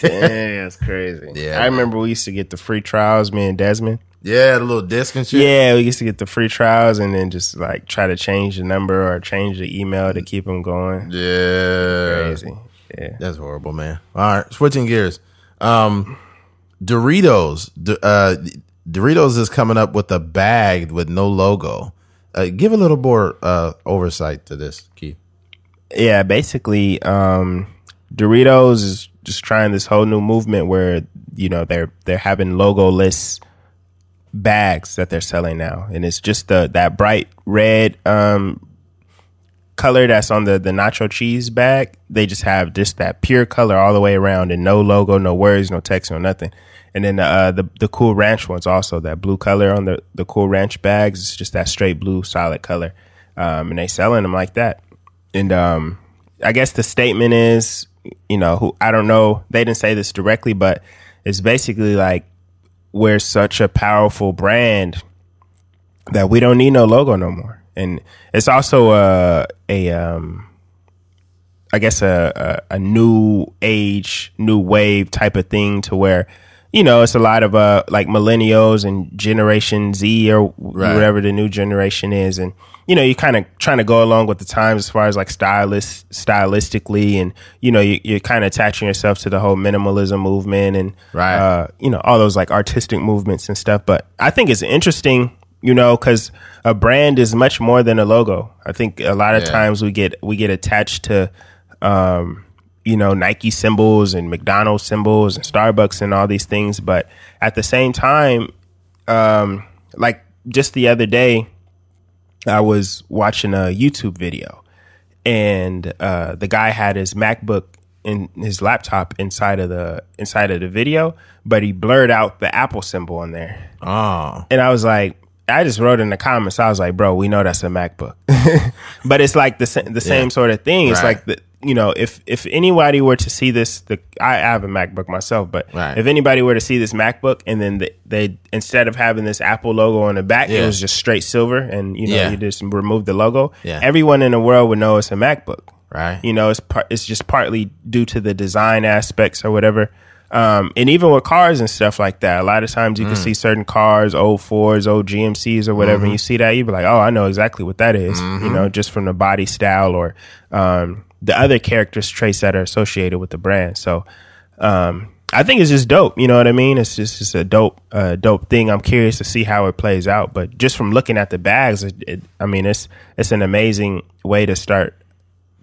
Damn, that's crazy. Yeah, I remember we used to get the free trials, me and Desmond. Yeah, the little disc and shit. Yeah, we used to get the free trials and then just like try to change the number or change the email to keep them going. Yeah. Crazy. Yeah. That's horrible, man. All right, switching gears. Um, Doritos. D- uh, Doritos is coming up with a bag with no logo. Uh, give a little more uh, oversight to this, Keith. Yeah, basically, um, Doritos is just trying this whole new movement where you know they're they're having logoless bags that they're selling now, and it's just the that bright red um, color that's on the the nacho cheese bag. They just have just that pure color all the way around, and no logo, no words, no text, no nothing. And then uh, the the Cool Ranch ones also that blue color on the the Cool Ranch bags. It's just that straight blue solid color, um, and they selling them like that. And um, I guess the statement is, you know, who I don't know. They didn't say this directly, but it's basically like we're such a powerful brand that we don't need no logo no more. And it's also a a um, I guess a, a a new age, new wave type of thing to where. You know, it's a lot of uh like millennials and Generation Z or whatever the new generation is, and you know, you're kind of trying to go along with the times as far as like stylist, stylistically, and you know, you, you're kind of attaching yourself to the whole minimalism movement and Right. uh, you know, all those like artistic movements and stuff. But I think it's interesting, you know, because a brand is much more than a logo. I think a lot of Yeah. times we get we get attached to, um, you know, Nike symbols and McDonald's symbols and Starbucks and all these things. But at the same time, um, like just the other day, I was watching a YouTube video, and uh, the guy had his MacBook in his laptop inside of the inside of the video, but he blurred out the Apple symbol on there, Oh, and I was like. I just wrote in the comments. I was like, "Bro, we know that's a MacBook," but it's like the the same Yeah. sort of thing. It's Right. like the you know, if if anybody were to see this, the I have a MacBook myself, but Right. if anybody were to see this MacBook and then they, they instead of having this Apple logo on the back, Yeah. it was just straight silver, and you know, Yeah. you just remove the logo. Yeah. Everyone in the world would know it's a MacBook. right. You know, it's par- it's just partly due to the design aspects or whatever. Um, and even with cars and stuff like that, a lot of times you Mm. can see certain cars, old Fords, old GMCs or whatever, Mm-hmm. and you see that, you'd be like, oh, I know exactly what that is, You know, just from the body style or um, the other characters traits that are associated with the brand. So um, I think it's just dope. You know what I mean? It's just, just a dope, uh, dope thing. I'm curious to see how it plays out. But just from looking at the bags, it, it, I mean, it's it's an amazing way to start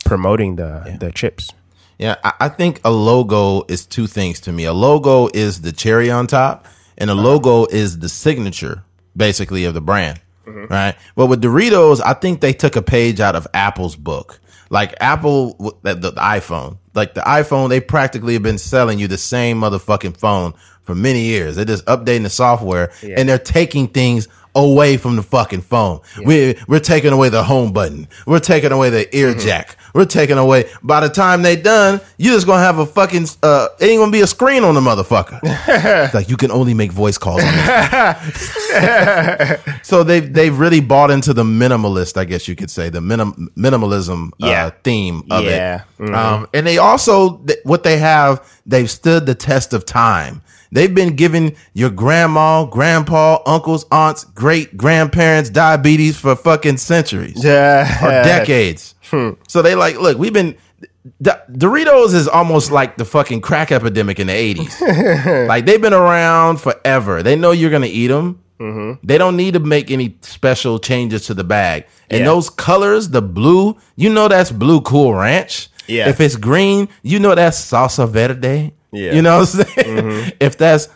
promoting the the chips. Yeah, I, I think a logo is two things to me. A logo is the cherry on top, and a logo is the signature, basically, of the brand. Right. But with Doritos, I think they took a page out of Apple's book. Like Apple, the, the iPhone, like the iPhone, they practically have been selling you the same motherfucking phone for many years. They're just updating the software and they're taking things away from the fucking phone. We're, we're taking away the home button. We're taking away the ear jack. We're taking away, by the time they done, you just gonna have a fucking, uh, it ain't gonna be a screen on the motherfucker. It's like you can only make voice calls so they've, they've really bought into the minimalist, I guess you could say, the minim, minimalism uh, Yeah. theme of Yeah. it. Um, and they also, th- what they have, they've stood the test of time. They've been giving your grandma, grandpa, uncles, aunts, great grandparents diabetes for fucking centuries or Yeah, decades. Hmm. So they like, look, we've been. D- Doritos is almost like the fucking crack epidemic in the 80s. like they've been around forever. They know you're going to eat them. Mm-hmm. They don't need to make any special changes to the bag. And Yeah. those colors, the blue, you know that's blue cool ranch. Yeah. If it's green, you know that's salsa verde. Yeah. You know what I'm saying? Mm-hmm. If that's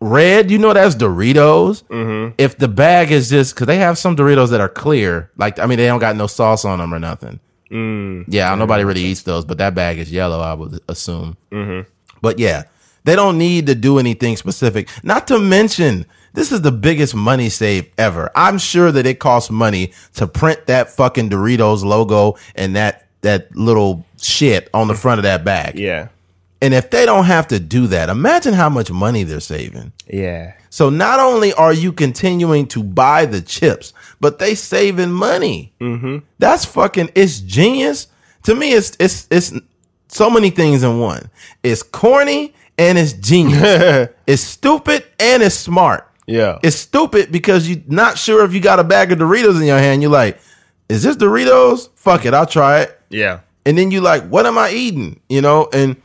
red, you know that's Doritos. Mm-hmm. If the bag is just because they have some Doritos that are clear, like I mean they don't got no sauce on them or nothing. Mm. Yeah, nobody mm-hmm. really eats those, but that bag is yellow. I would assume. But yeah, they don't need to do anything specific. Not to mention, this is the biggest money save ever. I'm sure that it costs money to print that fucking Doritos logo and that that little shit on the front of that bag. Yeah. And if they don't have to do that, imagine how much money they're saving. Yeah. So not only are you continuing to buy the chips, but they saving money. Mm-hmm. That's fucking. It's genius. To me, it's it's it's so many things in one. It's corny and it's genius. it's stupid and it's smart. Yeah. It's stupid because you're not sure if you got a bag of Doritos in your hand. You're like, is this Doritos? Fuck it, I'll try it. yeah. And then you're like, what am I eating? You know, and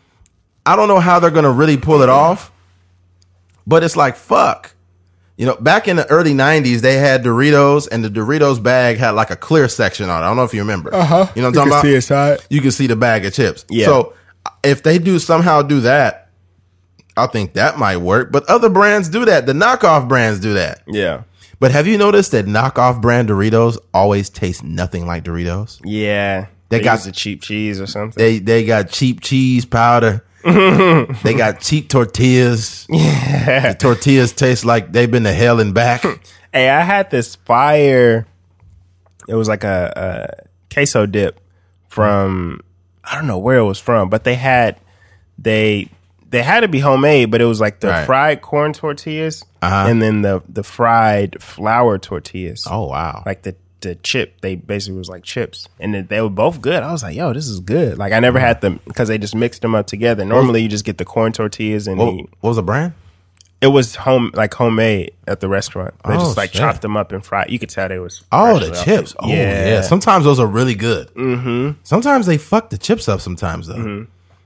I don't know how they're gonna really pull it off, but it's like fuck. You know, back in the early '90s, they had Doritos, and the Doritos bag had like a clear section on it. I don't know if you remember. Uh huh. You know what I'm talking about? inside. You can see the bag of chips. Yeah. So if they do somehow do that, I think that might work. But other brands do that. The knockoff brands do that. Yeah. But have you noticed that knockoff brand Doritos always taste nothing like Doritos? Yeah. They They, got- got the cheap cheese or something. They they got cheap cheese powder. they got cheap tortillas. The tortillas taste like they've been to hell and back. Hey, I had this fire. It was like a, a queso dip from I don't know where it was from, but they had they they had to be homemade, but it was like the Right. fried corn tortillas Uh-huh. and then the the fried flour tortillas. Oh wow! Like the the chip, they basically was like chips, and they were both good. I was like, "Yo, this is good." Like I never had them because they just mixed them up together. Normally, you just get the corn tortillas, and what, the- what was the brand? it was home like homemade at the restaurant. They Oh, just like shit. chopped them up and fried. You could tell they was Oh, the chips. Oh yeah. Sometimes those are really good. Mm-hmm. Sometimes they fuck the chips up. Sometimes though. Mm-hmm.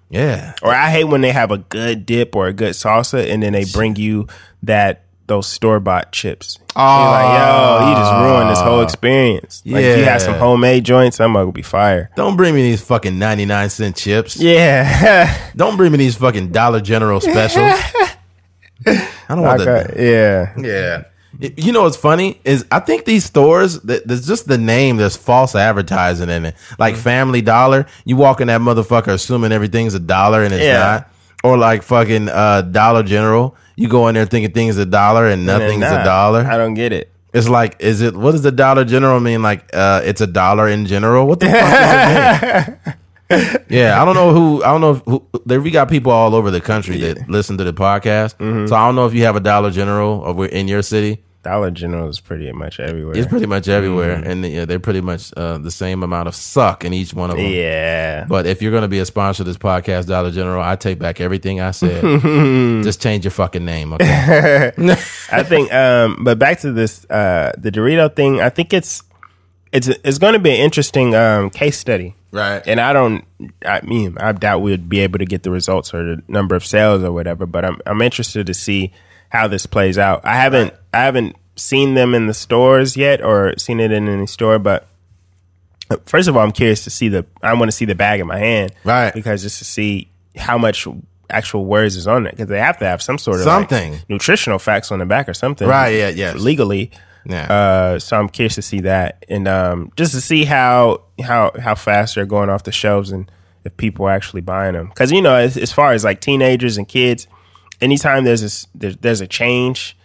Yeah. or I hate when they have a good dip or a good salsa, and then they bring you that those store bought chips. Oh, like yo, you just ruined this whole experience. Like if you had some homemade joints, I'm gonna be fire. Don't bring me these fucking ninety nine cent chips. Yeah, Don't bring me these fucking Dollar General specials. I don't want Okay, that. yeah, Yeah. You know what's funny is I think these stores that there's just the name. There's false advertising in it. Mm-hmm. Like Family Dollar, you walk in that motherfucker assuming everything's a dollar and it's Yeah. not. Or like fucking uh, Dollar General, you go in there thinking things a dollar and nothing's a dollar. I don't get it. It's like, is it what does the Dollar General mean? Like, uh, it's a dollar in general. What the fuck does it mean? yeah, I don't know who. I don't know if who, there. We got people all over the country that listen to the podcast. Mm-hmm. So I don't know if you have a Dollar General over in your city. Dollar General is pretty much everywhere. It's pretty much everywhere, Mm-hmm. and yeah, they're pretty much uh, the same amount of suck in each one of them. yeah, But if you're going to be a sponsor of this podcast, Dollar General, I take back everything I said. Just change your fucking name, okay? I think. Um, but back to this, uh, the Dorito thing. I think it's it's it's going to be an interesting um, case study. right. And I don't. I mean, I doubt we'd be able to get the results or the number of sales or whatever. But I'm I'm interested to see how this plays out. I haven't I haven't seen them in the stores yet or seen it in any store, but. uh, First of all, I'm curious to see the. I want to see the bag in my hand, Right. Because just to see how much actual words is on it, because they have to have some sort of like, Something. nutritional facts on the back or something, Right, yeah, yeah, legally. Yeah. Uh, so I'm curious to see that, and um, just to see how how how fast they're going off the shelves, and if people are actually buying them. Because you know, as, as far as like teenagers and kids, anytime there's this, there's there's a change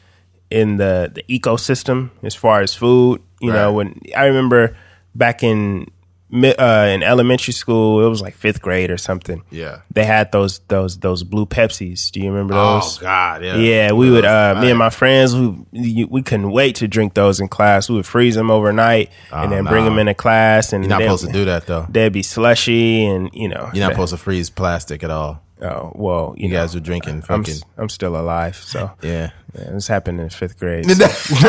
in the the ecosystem as far as food. You know, when I remember back in uh, in elementary school, it was like fifth grade or something. Yeah. they had those those those blue Pepsis. Do you remember those? Oh? God, yeah. Yeah, we would. Uh, me and my friends, we we couldn't wait to drink those in class. We would freeze them overnight and then bring them into class. And You're not supposed to do that though. They'd be slushy, and you know, You're not supposed to freeze plastic at all. Oh well, you, You know, guys are drinking I'm fucking. s- I'm still alive, so yeah. yeah, this happened in fifth grade. so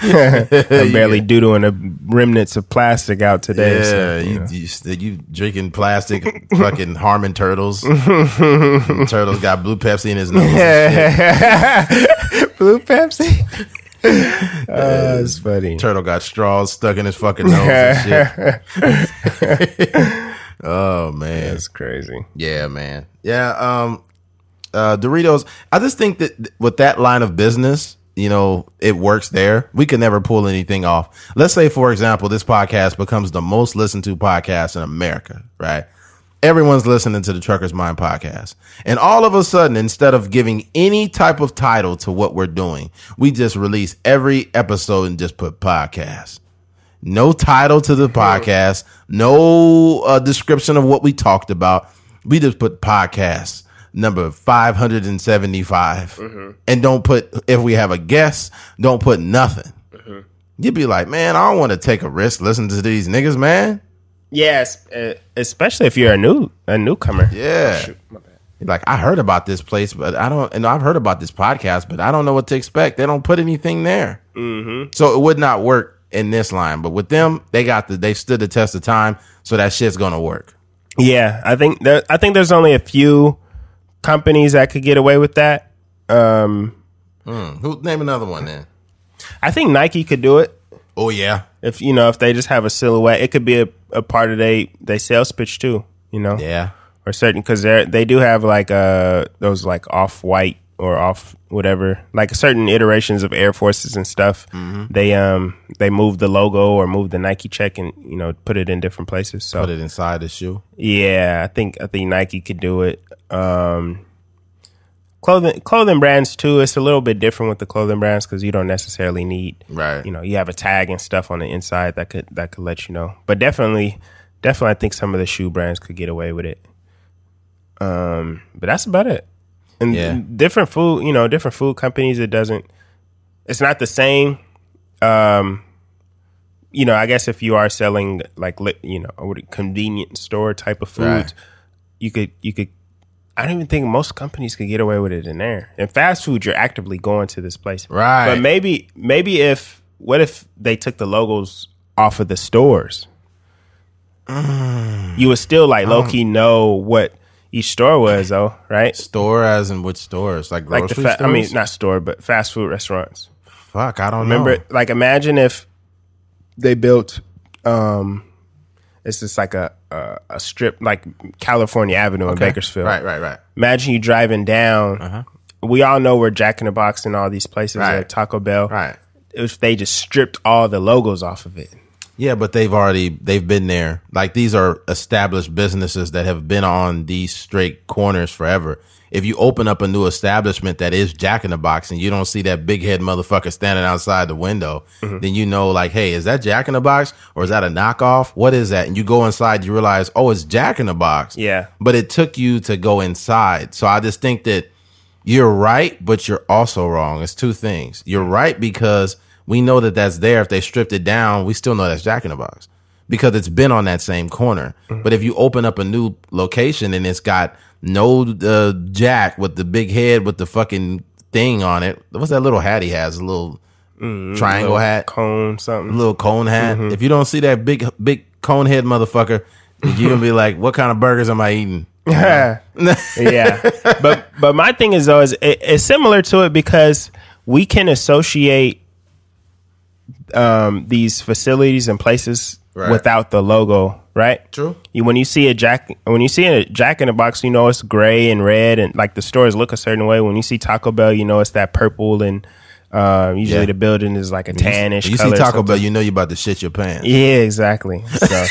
I'm barely doodling the remnants of plastic out today. Yeah, so, you you, know. you, drinking plastic, fucking harming turtles. turtles got blue Pepsi in his nose. blue Pepsi. uh, it's funny. Turtle got straws stuck in his fucking nose and shit. Oh man, That's crazy. yeah, man, yeah. Um, uh, Doritos. I just think that with that line of business, you know, it works there, we can never pull anything off. Let's say, for example, this podcast becomes the most listened to podcast in America, right? Everyone's listening to the Trucker's Mind podcast. And all of a sudden, instead of giving any type of title to what we're doing, we just release every episode and just put podcast. No title to the podcast, no uh, description of what we talked about. We just put podcast number 575 and don't put, if we have a guest, don't put nothing. You'd be like, man, I don't want to take a risk listening to these niggas, man. Yes, uh, especially if you're a new a newcomer. Yeah. Oh, shoot. Like I heard about this place, but I don't. And I've heard about this podcast, but I don't know what to expect. They don't put anything there, mm-hmm. so it would not work in this line. But with them, they got the they stood the test of time, so that shit's gonna work. Yeah, I think there, I think there's only a few companies that could get away with that. Um, Hmm. Who name another one then? I think Nike could do it Oh yeah, if you know if they just have a silhouette. It could be a, a part of they they sales pitch too. You know, yeah, or certain because they they do have like uh those like off white or off whatever like certain iterations of Air Forces and stuff. They um they move the logo or move the Nike check and you know put it in different places. So put it inside the shoe. Yeah, I think I think Nike could do it. Um, clothing clothing brands too. It's a little bit different with the clothing brands because you don't necessarily need Right. You know, you have a tag and stuff on the inside that could that could let you know. But definitely, definitely, I think some of the shoe brands could get away with it. Um, but that's about it. And Yeah. different food, you know, different food companies. It doesn't. It's not the same. Um, you know, I guess if you are selling like you know a convenience store type of foods, Right. you could you could. I don't even think most companies could get away with it in there. In fast food, you're actively going to this place, Right. But maybe maybe if what if they took the logos off of the stores? Mm. You would still like low key know what each store was, though, right? Store as in which stores? Like grocery Like the fa- stores? I mean, not store, but fast food restaurants. fuck, I don't Remember, know. like imagine if they built, um, it's just like a a, a strip like California Avenue in Bakersfield. Right, right, right. Imagine you driving down. We all know where Jack in the Box and all these places Right. Taco Bell. Right. If they just stripped all the logos off of it. Yeah, but they've already they've been there. Like these are established businesses that have been on these straight corners forever. If you open up a new establishment that is Jack in the Box and you don't see that big head motherfucker standing outside the window, mm-hmm. then you know like, hey, is that Jack in the Box or is that a knockoff? What is that? And you go inside, you realize, oh, it's Jack in the Box. Yeah. But it took you to go inside. So I just think that you're right, but you're also wrong. It's two things. You're right because we know that that's there. If they stripped it down, we still know that's Jack in the Box because it's been on that same corner. Mm-hmm. But if you open up a new location and it's got no uh, Jack with the big head with the fucking thing on it, what's that little hat he has? A little mm, triangle Little hat, cone, something. little cone hat. Mm-hmm. If you don't see that big big cone head motherfucker, you're gonna be like, what kind of burgers am I eating? yeah, but but my thing is though is it, it's similar to it because we can associate um, these facilities and places Right. without the logo, right? True. You, when you see a jack, when you see a Jack in the Box, you know it's gray and red, and like the stores look a certain way. When you see Taco Bell, you know it's that purple, and uh, usually Yeah. the building is like a tannish. You see color or Taco Bell, you know you're about to shit your pants. Yeah, exactly. So,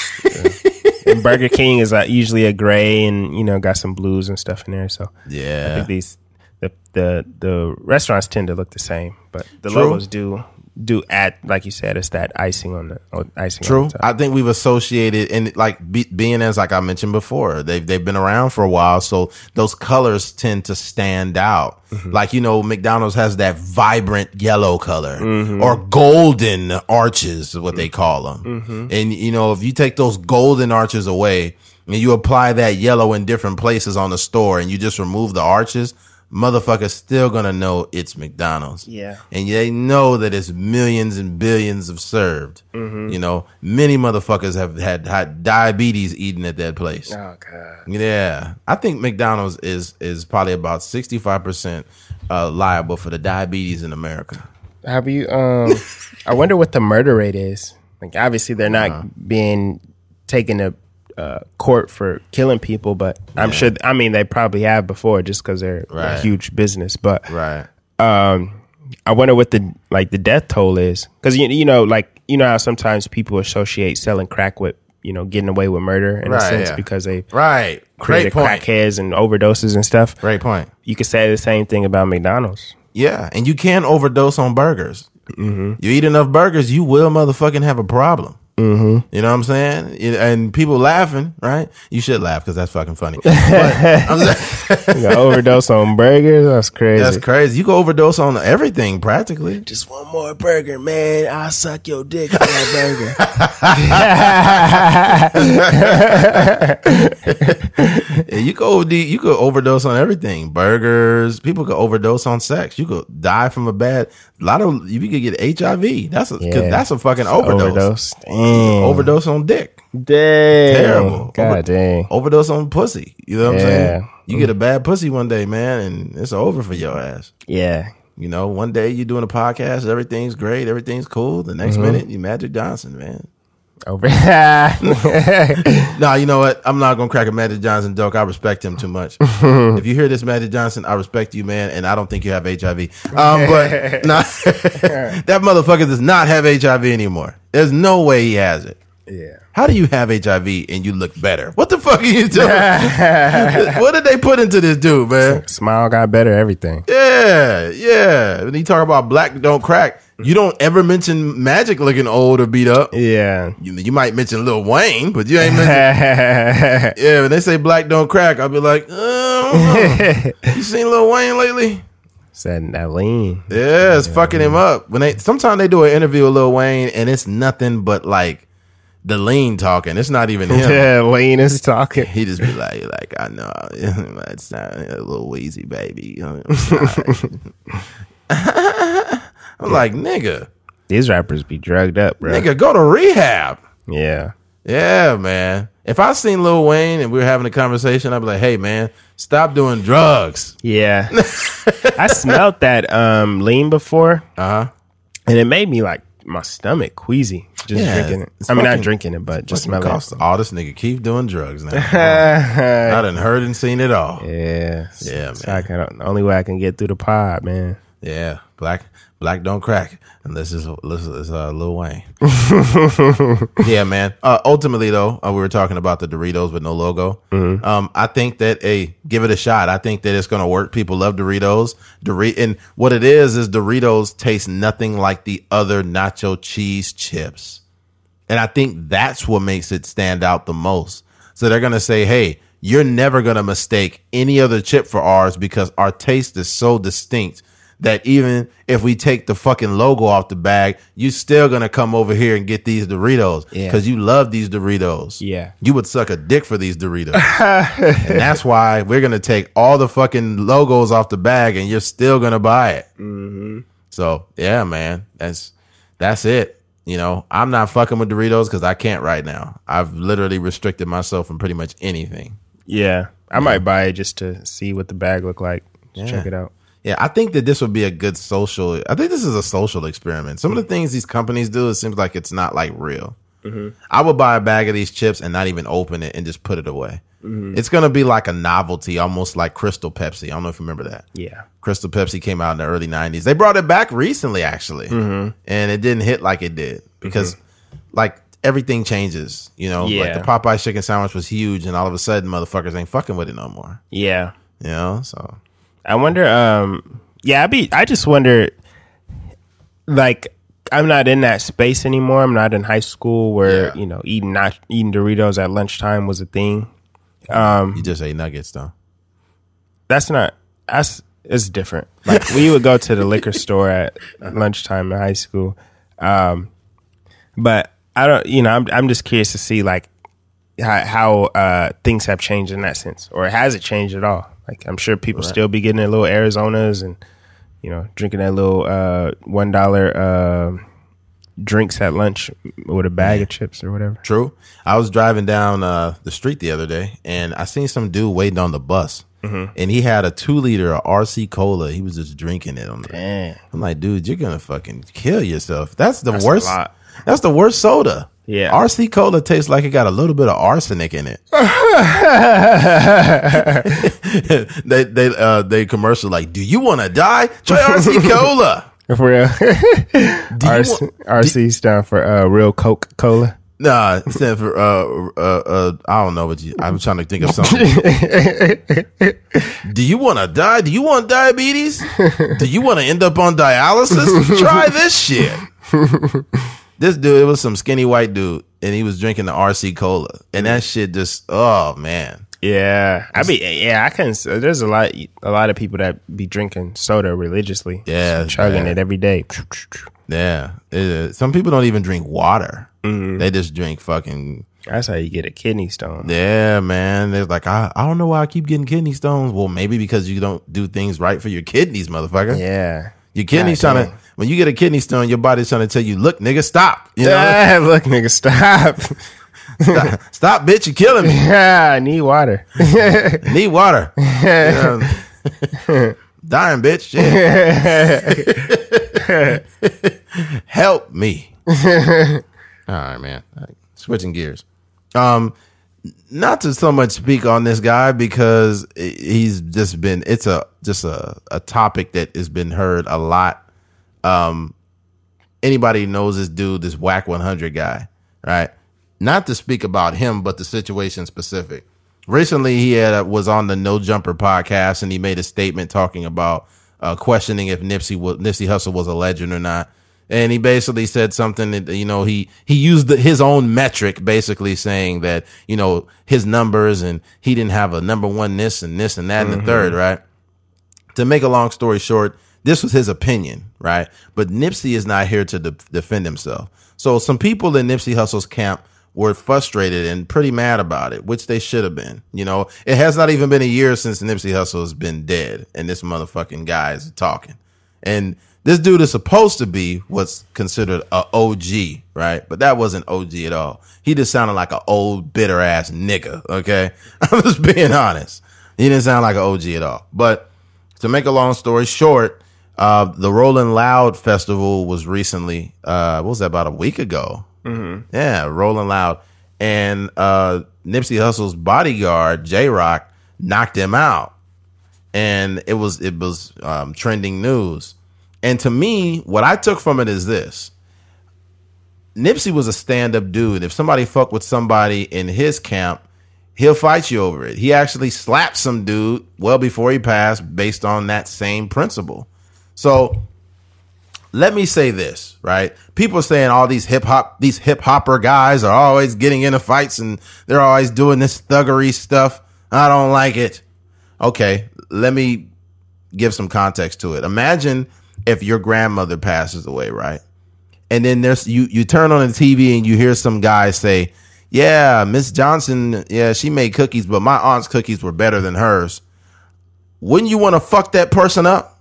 and Burger King is uh, usually a gray, and you know got some blues and stuff in there. So yeah, I think these the the the restaurants tend to look the same, but the True. logos do do add, like you said, it's that icing on the icing. True. The. I think we've associated and like be, being as like I mentioned before, they've they've been around for a while, so those colors tend to stand out. Mm-hmm. Like you know, McDonald's has that vibrant yellow color Mm-hmm. or golden arches, is what they call them. Mm-hmm. And you know, if you take those golden arches away and you apply that yellow in different places on the store, and you just remove the arches. Motherfuckers still gonna know it's McDonald's. Yeah. And they know that it's millions and billions of served. Mm-hmm. You know, many motherfuckers have had, had diabetes eating at that place. oh god. Yeah. I think McDonald's is is probably about 65% uh, liable for the diabetes in America. Have you? Um, I wonder what the murder rate is. Like, obviously, they're not Uh-huh. being taken to uh, court for killing people, but I'm sure. I mean, they probably have before, just because they're a huge business. But Right. um, I wonder what the like the death toll is because you you know like you know how sometimes people associate selling crack with you know getting away with murder in Right, a sense yeah. because they Right. created crackheads and overdoses and stuff. Great point. You could say the same thing about McDonald's. Yeah, and you can overdose on burgers. You eat enough burgers, you will motherfucking have a problem. Mm-hmm. You know what I'm saying? You- And people laughing, right? You should laugh because that's fucking funny. But I'm saying- You overdose on burgers. That's crazy. that's crazy. You can overdose on everything practically. Just one more burger, man. I'll suck your dick for that burger. Yeah, you could OD, you could overdose on everything. Burgers. People could overdose on sex. You could die from a bad. A lot of you could get HIV. That's a 'cause Yeah. that's a fucking overdose. overdose. Overdose on dick. Dang. Terrible. God Over- dang. Overdose on pussy. You know what I'm saying? You get a bad pussy one day, man, and it's over for your ass. Yeah. You know, one day you're doing a podcast, everything's great, everything's cool. The next mm-hmm. minute, you Magic Johnson, man. Over. No, you know what? I'm not gonna crack a Magic Johnson joke. I respect him too much. if you hear this, Magic Johnson, I respect you, man, and I don't think you have HIV. Um, but nah, that motherfucker does not have HIV anymore. There's no way he has it. yeah. How do you have HIV and you look better? What the fuck are you doing? what did they put into this dude, man? Smile got better. Everything. Yeah, yeah. When you talk about black don't crack, Mm-hmm. you don't ever mention Magic looking old or beat up. Yeah. You, you might mention Lil Wayne, but you ain't mention. yeah, when they say black don't crack, I'll be like, uh, know. you seen Lil Wayne lately? Said that lean. Yeah, it's fucking him up. When they sometimes they do an interview with Lil Wayne and it's nothing but like the lean talking. It's not even him. Yeah, lean is talking. He just be like, like I know it's not a little Weezy, baby. I'm. I'm like, nigga, These rappers be drugged up, bro. nigga, go to rehab. Yeah. Yeah, man. If I seen Lil Wayne and we were having a conversation, I'd be like, hey, man, stop doing drugs. Yeah. I smelled that um lean before Uh huh. and it made me like my stomach queasy just Yeah, drinking it. I mean, fucking- not drinking it, but just smelling Cost all this nigga keep doing drugs now. it. I done heard and seen it all. yeah. Yeah, I can, the only way I can get through the pod, man. Yeah, black black don't crack unless it's unless it's uh, Lil Wayne. yeah, man. Uh, ultimately, though, uh, we were talking about the Doritos with no logo. Um, I think that a give it a shot. I think that it's going to work. People love Doritos. Dor- and what it is is Doritos taste nothing like the other nacho cheese chips. And I think that's what makes it stand out the most. So they're going to say, hey, you're never going to mistake any other chip for ours because our taste is so distinct that even if we take the fucking logo off the bag, you still to come over here and get these Doritos Yeah. because you love these Doritos. Yeah. You would suck a dick for these Doritos. and that's why we're to take all the fucking logos off the bag and you're still to buy it. Mm-hmm. So yeah, man, that's that's it. You know, I'm not fucking with Doritos because I can't right now. I've literally restricted myself from pretty much anything. Yeah. I might buy it just to see what the bag look like. Yeah. Check it out. Yeah, I think that this would be a good social. I think this is a social experiment. Some of the things these companies do, it seems like it's not like real. Mm-hmm. I would buy a bag of these chips and not even open it and just put it away. Mm-hmm. It's gonna be like a novelty, almost like Crystal Pepsi. I don't know if you remember that. Yeah. Crystal Pepsi came out in the early '90s. They brought it back recently, actually, mm-hmm. and it didn't hit like it did because, like, everything changes. You know, like the Popeye chicken sandwich was huge, and all of a sudden, motherfuckers ain't fucking with it no more. Yeah. You know, so I wonder. Um, yeah, I be. I just wonder. Like, I'm not in that space anymore. I'm not in high school where Yeah. you know eating not eating Doritos at lunchtime was a thing. you just ate nuggets, though. That's not. That's it's different. Like we would go to the liquor store at lunchtime in high school, um, but I don't. You know, I'm I'm just curious to see like how, how uh, things have changed in that sense, or has it changed at all? Like I'm sure people still be getting their little Arizonas and you know drinking that little uh, one dollar uh, drinks at lunch with a bag of chips or whatever. True. I was driving down uh, the street the other day, and I seen some dude waiting on the bus, and he had a two liter of RC cola. He was just drinking it on the. Damn. I'm like, dude, you're gonna fucking kill yourself. That's the a worst. That's the worst soda. Yeah. RC cola tastes like it got a little bit of arsenic in it. they they uh they commercial like, do you want to die? Try RC cola. For real. RC, RC stand for uh, real Coca Cola. Nah, stand for uh, uh, uh, I don't know what you. I'm trying to think of something. Do you want to die? Do you want diabetes? Do you want to end up on dialysis? Try this shit. This dude, it was some skinny white dude, and he was drinking the RC cola, and that shit just, oh man. Yeah, I mean, yeah, I can. There's a lot, a lot of people that be drinking soda religiously. Yeah, chugging yeah. it every day. Yeah, it, some people don't even drink water. Mm-hmm. They just drink fucking. That's how you get a kidney stone. Yeah, man. They're like, I, I don't know why I keep getting kidney stones. Well, maybe because you don't do things right for your kidneys, motherfucker. Yeah. Your kidneys God, trying to when you get a kidney stone, your body's trying to tell you, look, nigga, stop. You know? Yeah, look, nigga, stop. stop. stop, bitch, you're killing me. Yeah, I need water. need water. Dying, bitch. Yeah. Help me. All right, man. Switching gears. Um, not to so much speak on this guy because he's just been it's a just a, a topic that has been heard a lot um anybody knows this dude this Wack 100 guy right not to speak about him but the situation specific recently he had was on the no jumper podcast and he made a statement talking about uh, questioning if Nipsey was, Nipsey Hussle was a legend or not and he basically said something that you know he he used the, his own metric basically saying that you know his numbers and he didn't have a number one this and this and that mm-hmm. and the third mm-hmm. right to make a long story short this was his opinion right but nipsey is not here to de- defend himself so some people in nipsey hussle's camp were frustrated and pretty mad about it which they should have been you know it has not even been a year since nipsey hussle has been dead and this motherfucking guy is talking and this dude is supposed to be what's considered a OG, right? But that wasn't OG at all. He just sounded like an old bitter ass nigga. Okay, I'm just being honest. He didn't sound like an OG at all. But to make a long story short, uh, the Rolling Loud festival was recently. Uh, what was that? About a week ago. Mm-hmm. Yeah, Rolling Loud, and uh, Nipsey Hussle's bodyguard J Roc knocked him out, and it was it was um, trending news. And to me, what I took from it is this. Nipsey was a stand up dude. If somebody fucked with somebody in his camp, he'll fight you over it. He actually slapped some dude well before he passed based on that same principle. So let me say this, right? People are saying all these hip hop, these hip hopper guys are always getting into fights and they're always doing this thuggery stuff. I don't like it. Okay, let me give some context to it. Imagine if your grandmother passes away, right? And then there's you you turn on the TV and you hear some guy say, "Yeah, Miss Johnson, yeah, she made cookies, but my aunt's cookies were better than hers." Wouldn't you want to fuck that person up?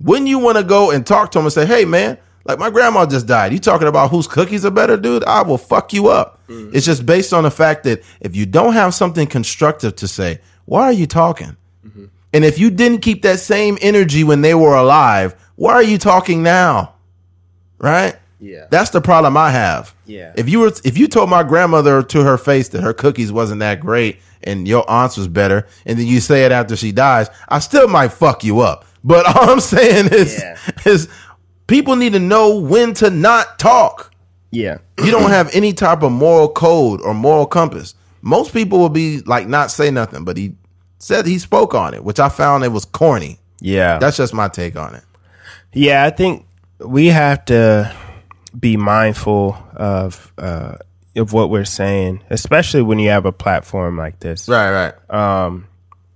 Wouldn't you want to go and talk to him and say, "Hey, man, like my grandma just died. You talking about whose cookies are better, dude? I will fuck you up." Mm-hmm. It's just based on the fact that if you don't have something constructive to say, why are you talking? Mm-hmm. And if you didn't keep that same energy when they were alive, why are you talking now? Right? Yeah. That's the problem I have. Yeah. If you were if you told my grandmother to her face that her cookies wasn't that great and your aunt's was better, and then you say it after she dies, I still might fuck you up. But all I'm saying is yeah. is people need to know when to not talk. Yeah. you don't have any type of moral code or moral compass. Most people will be like not say nothing, but he said he spoke on it, which I found it was corny. Yeah. That's just my take on it. Yeah, I think we have to be mindful of uh, of what we're saying, especially when you have a platform like this. Right, right. Um,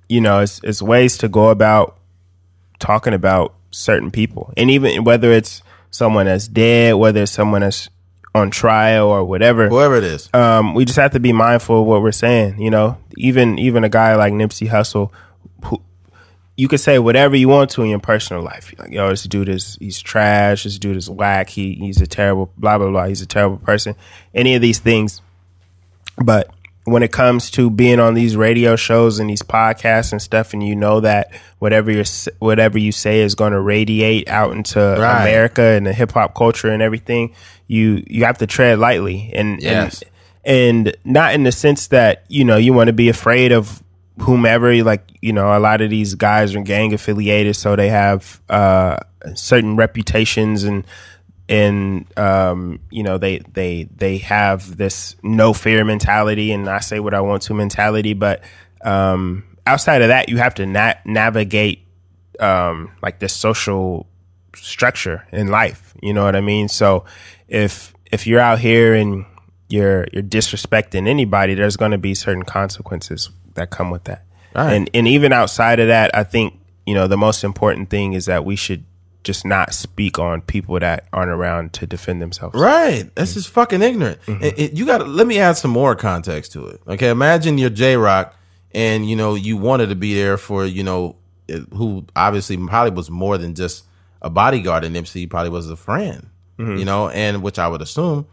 you know, it's it's ways to go about talking about certain people, and even whether it's someone that's dead, whether it's someone that's on trial or whatever, whoever it is. Um, we just have to be mindful of what we're saying. You know, even even a guy like Nipsey Hussle, who you could say whatever you want to in your personal life. Like, yo, this dude is he's trash. This dude is whack. He he's a terrible blah blah blah. He's a terrible person. Any of these things, but when it comes to being on these radio shows and these podcasts and stuff, and you know that whatever you whatever you say is going to radiate out into right. America and the hip hop culture and everything, you you have to tread lightly and yes. and and not in the sense that you know you want to be afraid of whomever like you know a lot of these guys are gang affiliated so they have uh certain reputations and and um you know they they they have this no fear mentality and I say what I want to mentality but um outside of that you have to na- navigate um like the social structure in life you know what I mean so if if you're out here and you're you're disrespecting anybody there's going to be certain consequences that come with that. Right. And and even outside of that, I think you know the most important thing is that we should just not speak on people that aren't around to defend themselves. Right. That's mm-hmm. just fucking ignorant. Mm-hmm. It, it, you got to let me add some more context to it. Okay. Imagine you're J Roc and, you know, you wanted to be there for, you know, who obviously probably was more than just a bodyguard in Nipsey, probably was a friend, mm-hmm. you know, and which I would assume.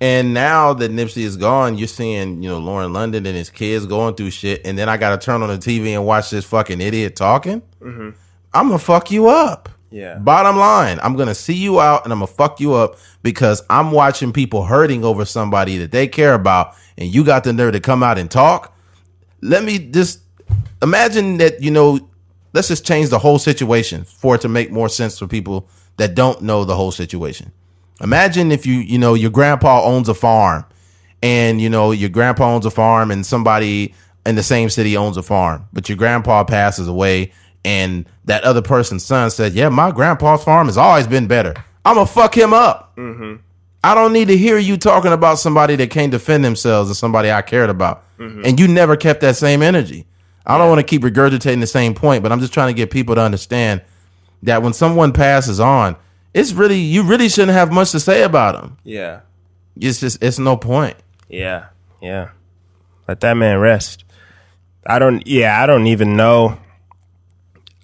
And now that Nipsey is gone, you're seeing, you know, Lauren London and his kids going through shit. And then I got to turn on the TV and watch this fucking idiot talking. Mm-hmm. I'm going to fuck you up. Yeah. Bottom line, I'm to see you out and I'm to fuck you up because I'm watching people hurting over somebody that they care about. And you got the nerve to come out and talk. Let me just imagine that, you know, let's just change the whole situation for it to make more sense for people that don't know the whole situation. Imagine if you, you know, your grandpa owns a farm and, you know, your grandpa owns a farm and somebody in the same city owns a farm, but your grandpa passes away and that other person's son said, yeah, my grandpa's farm has always been better. I'm to fuck him up. Mm-hmm. I don't need to hear you talking about somebody that can't defend themselves or somebody I cared about. Mm-hmm. And you never kept that same energy. I don't want to keep regurgitating the same point, but I'm just trying to get people to understand that when someone passes on, it's really you really shouldn't have much to say about them. Yeah. It's just it's no point. Yeah. Yeah. Let that man rest. I don't yeah, I don't even know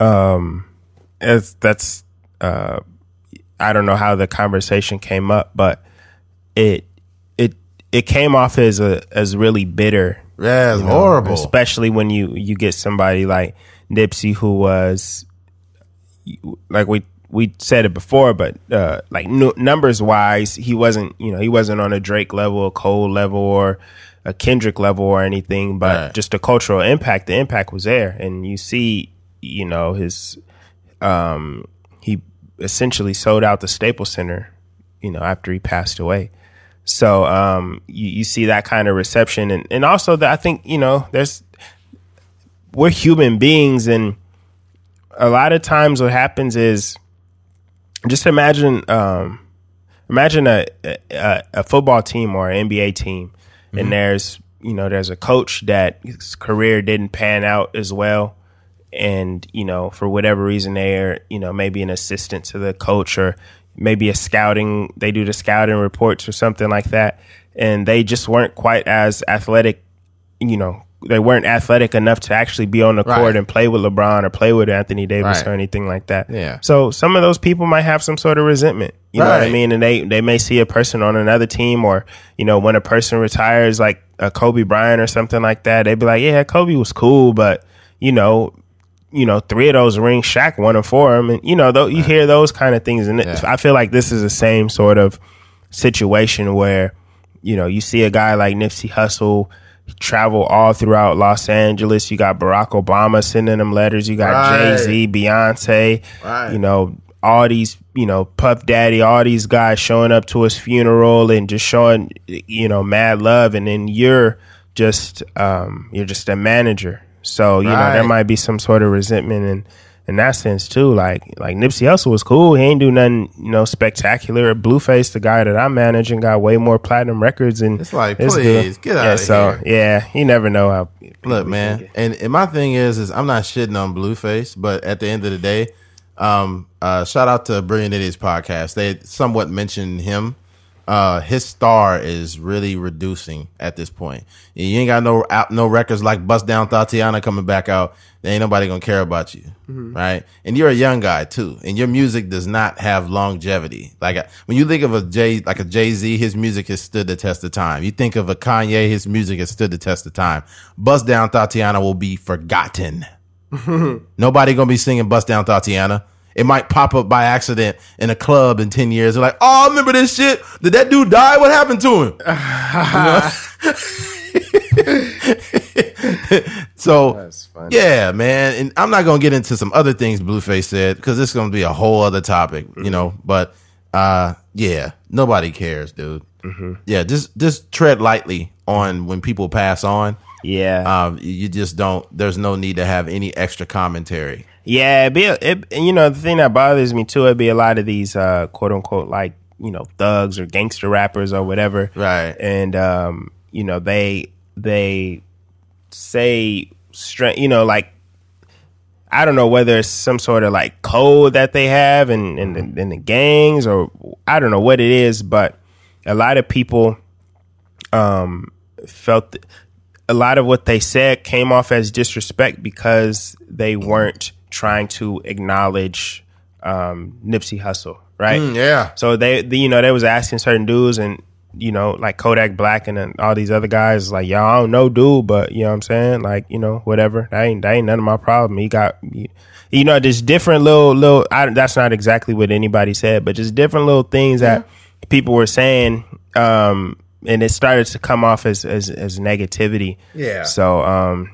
um it's that's uh I don't know how the conversation came up, but it it it came off as a as really bitter. Yeah, it's you know, horrible. Especially when you you get somebody like Nipsey who was like we we said it before, but uh, like n- numbers wise, he wasn't you know he wasn't on a Drake level, a Cole level, or a Kendrick level or anything. But right. just the cultural impact, the impact was there, and you see, you know, his um, he essentially sold out the Staples Center, you know, after he passed away. So um, you, you see that kind of reception, and and also that I think you know there's we're human beings, and a lot of times what happens is just imagine um, imagine a, a, a football team or an NBA team, mm-hmm. and there's you know there's a coach that his career didn't pan out as well, and you know for whatever reason they're you know maybe an assistant to the coach or maybe a scouting they do the scouting reports or something like that, and they just weren't quite as athletic, you know they weren't athletic enough to actually be on the court right. and play with LeBron or play with Anthony Davis right. or anything like that. Yeah. So some of those people might have some sort of resentment. You right. know what I mean? And they they may see a person on another team or you know when a person retires like a Kobe Bryant or something like that, they'd be like, yeah, Kobe was cool, but you know. You know, three of those rings, Shaq won them for him, and you know, though you hear those kind of things, and yeah. I feel like this is the same sort of situation where, you know, you see a guy like Nipsey Hussle, travel all throughout Los Angeles. You got Barack Obama sending them letters. You got right. Jay Z, Beyonce. Right. You know all these, you know, Puff Daddy, all these guys showing up to his funeral and just showing, you know, mad love. And then you're just, um, you're just a manager. So you right. know there might be some sort of resentment and in that sense too. Like like Nipsey Hussle was cool. He ain't do nothing, you know, spectacular. Blueface, the guy that I manage and got way more platinum records and it's like, it's please good. get out yeah, of so, here. Yeah, you never know how. Look, man, and, and my thing is, is I'm not shitting on Blueface, but at the end of the day, um, uh, shout out to Brilliant Idiots podcast. They somewhat mentioned him uh, his star is really reducing at this point. You ain't got no no records like Bust Down Thotiana coming back out. There ain't nobody gonna care about you, mm-hmm. right? And you're a young guy too, and your music does not have longevity. Like when you think of a Jay, like a Jay Z, his music has stood the test of time. You think of a Kanye, his music has stood the test of time. Bust Down Thotiana will be forgotten. nobody gonna be singing Bust Down Thotiana. It might pop up by accident in a club in 10 years. They're like, oh, I remember this shit. Did that dude die? What happened to him? So yeah, man, and I'm not gonna get into some other things Blueface said because it's gonna be a whole other topic, you know. But uh, yeah, nobody cares, dude. Yeah, just just tread lightly on when people pass on. Yeah. Um, you just don't. There's no need to have any extra commentary. Yeah, it'd be a, it, you know the thing that bothers me too. It'd be a lot of these uh, quote unquote like you know thugs or gangster rappers or whatever, Right. And um, you know they they say straight, you know like I don't know whether it's some sort of like code that they have in in, the- in the gangs or I don't know what it is, but a lot of people um felt a lot of what they said came off as disrespect because they weren't trying to acknowledge um, Nipsey Hussle, right? Mm, yeah. So they, the, you know, they was asking certain dudes and you know, like Kodak Black and then all these other guys, like y'all I don't know, dude, but you know what I'm saying, like you know, whatever. That ain't that ain't none of my problem. He got, you know, just different little little. I, that's not exactly what anybody said, but just different little things that people were saying. Um, and it started to come off as as, as negativity. Yeah. So, um,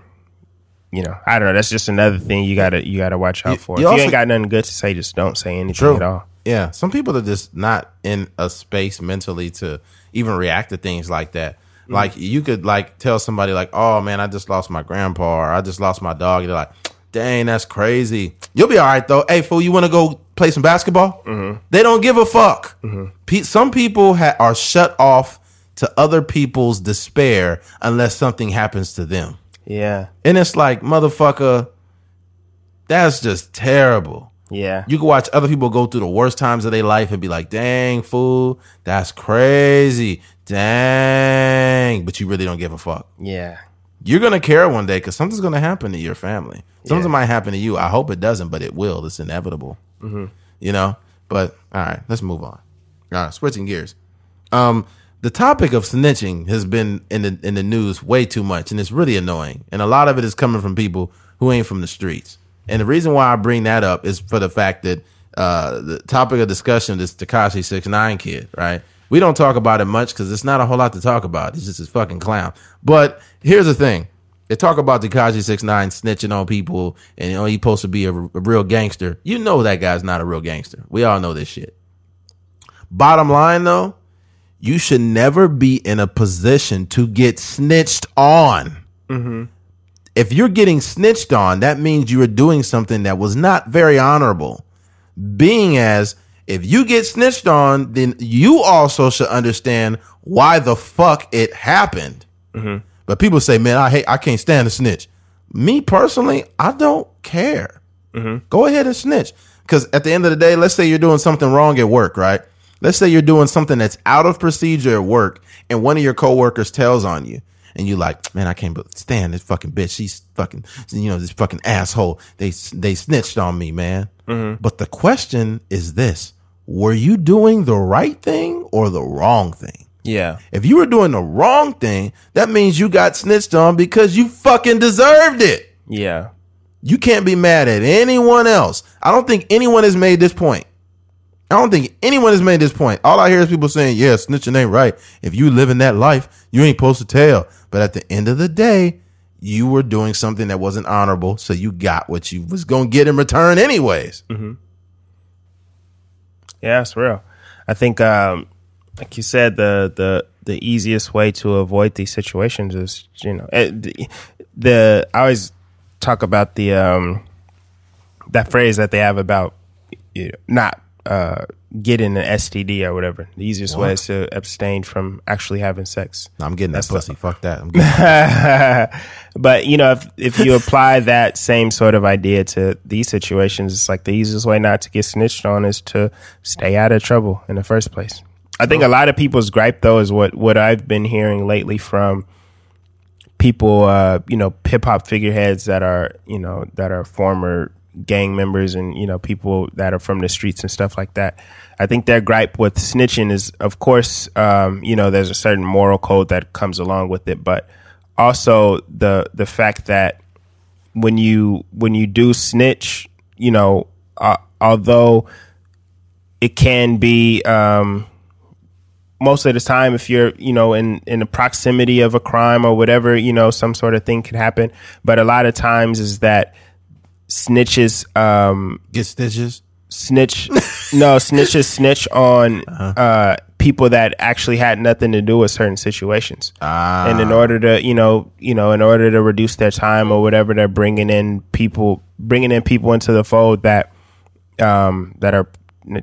you know, I don't know. That's just another thing you gotta you gotta watch out for. you if also- you ain't got nothing good to say, just don't say anything True. at all. Yeah, some people are just not in a space mentally to even react to things like that. Mm. Like you could like tell somebody like, "Oh man, I just lost my grandpa," or "I just lost my dog." And they're like, "Dang, that's crazy." You'll be all right though. Hey, fool, you want to go play some basketball? Mm-hmm. They don't give a fuck. Mm-hmm. Pe- some people ha- are shut off to other people's despair unless something happens to them. Yeah, And it's like, motherfucker, that's just terrible. yeah, You can watch other people go through the worst times of their life and be like, dang, fool, that's crazy. Dang. But you really don't give a fuck. yeah, You're going to care one day because something's going to happen to your family. Something Yeah. might happen to you. I hope it doesn't, but it will. It's inevitable. You know? But all right, let's move on. All right, switching gears. Um, the topic of snitching has been in the in the news way too much, and it's really annoying. And a lot of it is coming from people who ain't from the streets. And the reason why I bring that up is for the fact that uh, the topic of discussion is Tekashi Six Nine kid, right? We don't talk about it much because it's not a whole lot to talk about. He's just a fucking clown. But here's the thing: they talk about Tekashi Six Nine snitching on people, and you know he's supposed to be a, a real gangster. You know that guy's not a real gangster. We all know this shit. Bottom line, though, you should never be in a position to get snitched on. Mm-hmm. If you're getting snitched on, that means you are doing something that was not very honorable. Being as if you get snitched on, then you also should understand why the fuck it happened. Mm-hmm. But people say, "Man, I hate, I can't stand a snitch." Me personally, I don't care. Mm-hmm. Go ahead and snitch. Because at the end of the day, let's say you're doing something wrong at work, right? Let's say you're doing something that's out of procedure at work, and one of your coworkers tells on you, and you're like, "Man, I can't stand this fucking bitch. She's fucking, you know, this fucking asshole. They they snitched on me, man." Mm-hmm. But the question is this: Were you doing the right thing or the wrong thing? yeah, If you were doing the wrong thing, that means you got snitched on because you fucking deserved it. yeah, You can't be mad at anyone else. I don't think anyone has made this point. I don't think anyone has made this point. All I hear is people saying, yeah, snitching ain't right. If you live in that life, you ain't supposed to tell. But at the end of the day, you were doing something that wasn't honorable, so you got what you was gonna get in return anyways. yeah. It's real. I think, um, like you said, the the the easiest way to avoid these situations is you know eh, the, the I always talk about the um that phrase that they have about you know, not uh getting an STD or whatever. The easiest way is to abstain from actually having sex. I'm getting that pussy. Fuck that. I'm getting but you know, if if you apply that same sort of idea to these situations, it's like the easiest way not to get snitched on is to stay out of trouble in the first place. I think a lot of people's gripe though is what what I've been hearing lately from people, uh, you know, hip hop figureheads that are you know that are former gang members and you know people that are from the streets and stuff like that. I think their gripe with snitching is, of course, um, you know, there's a certain moral code that comes along with it, but also the the fact that when you when you do snitch, you know, uh, although it can be um, most of the time if you're you know in in the proximity of a crime or whatever you know some sort of thing could happen but a lot of times is that snitches um Get stitches. snitch no snitches snitch on uh people that actually had nothing to do with certain situations Ah. and in order to you know you know in order to reduce their time or whatever they're bringing in people bringing in people into the fold that um that are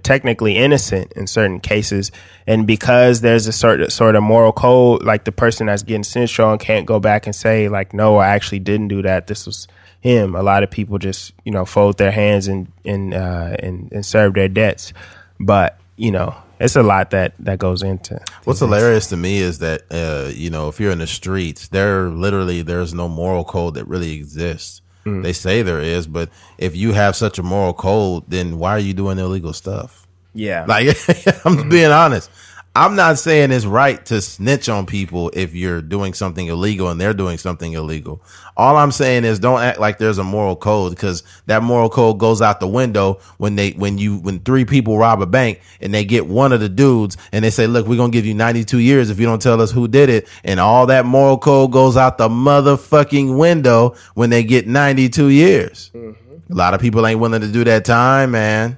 technically innocent in certain cases and because there's a certain sort of moral code like the person that's getting snitched on can't go back and say like no I actually didn't do that this was him a lot of people just you know fold their hands and and uh and, and serve their debts but you know it's a lot that that goes into What's hilarious to me is that uh, you know if you're in the streets, there literally there's no moral code that really exists. They say there is, but if you have such a moral code, then why are you doing illegal stuff? yeah Like I'm being honest. I'm not saying it's right to snitch on people if you're doing something illegal and they're doing something illegal. All I'm saying is don't act like there's a moral code because that moral code goes out the window when they when you when three people rob a bank and they get one of the dudes and they say, "Look, we're going to give you 92 years if you don't tell us who did it." And all that moral code goes out the motherfucking window when they get 92 years. Mm-hmm. A lot of people ain't willing to do that time, man.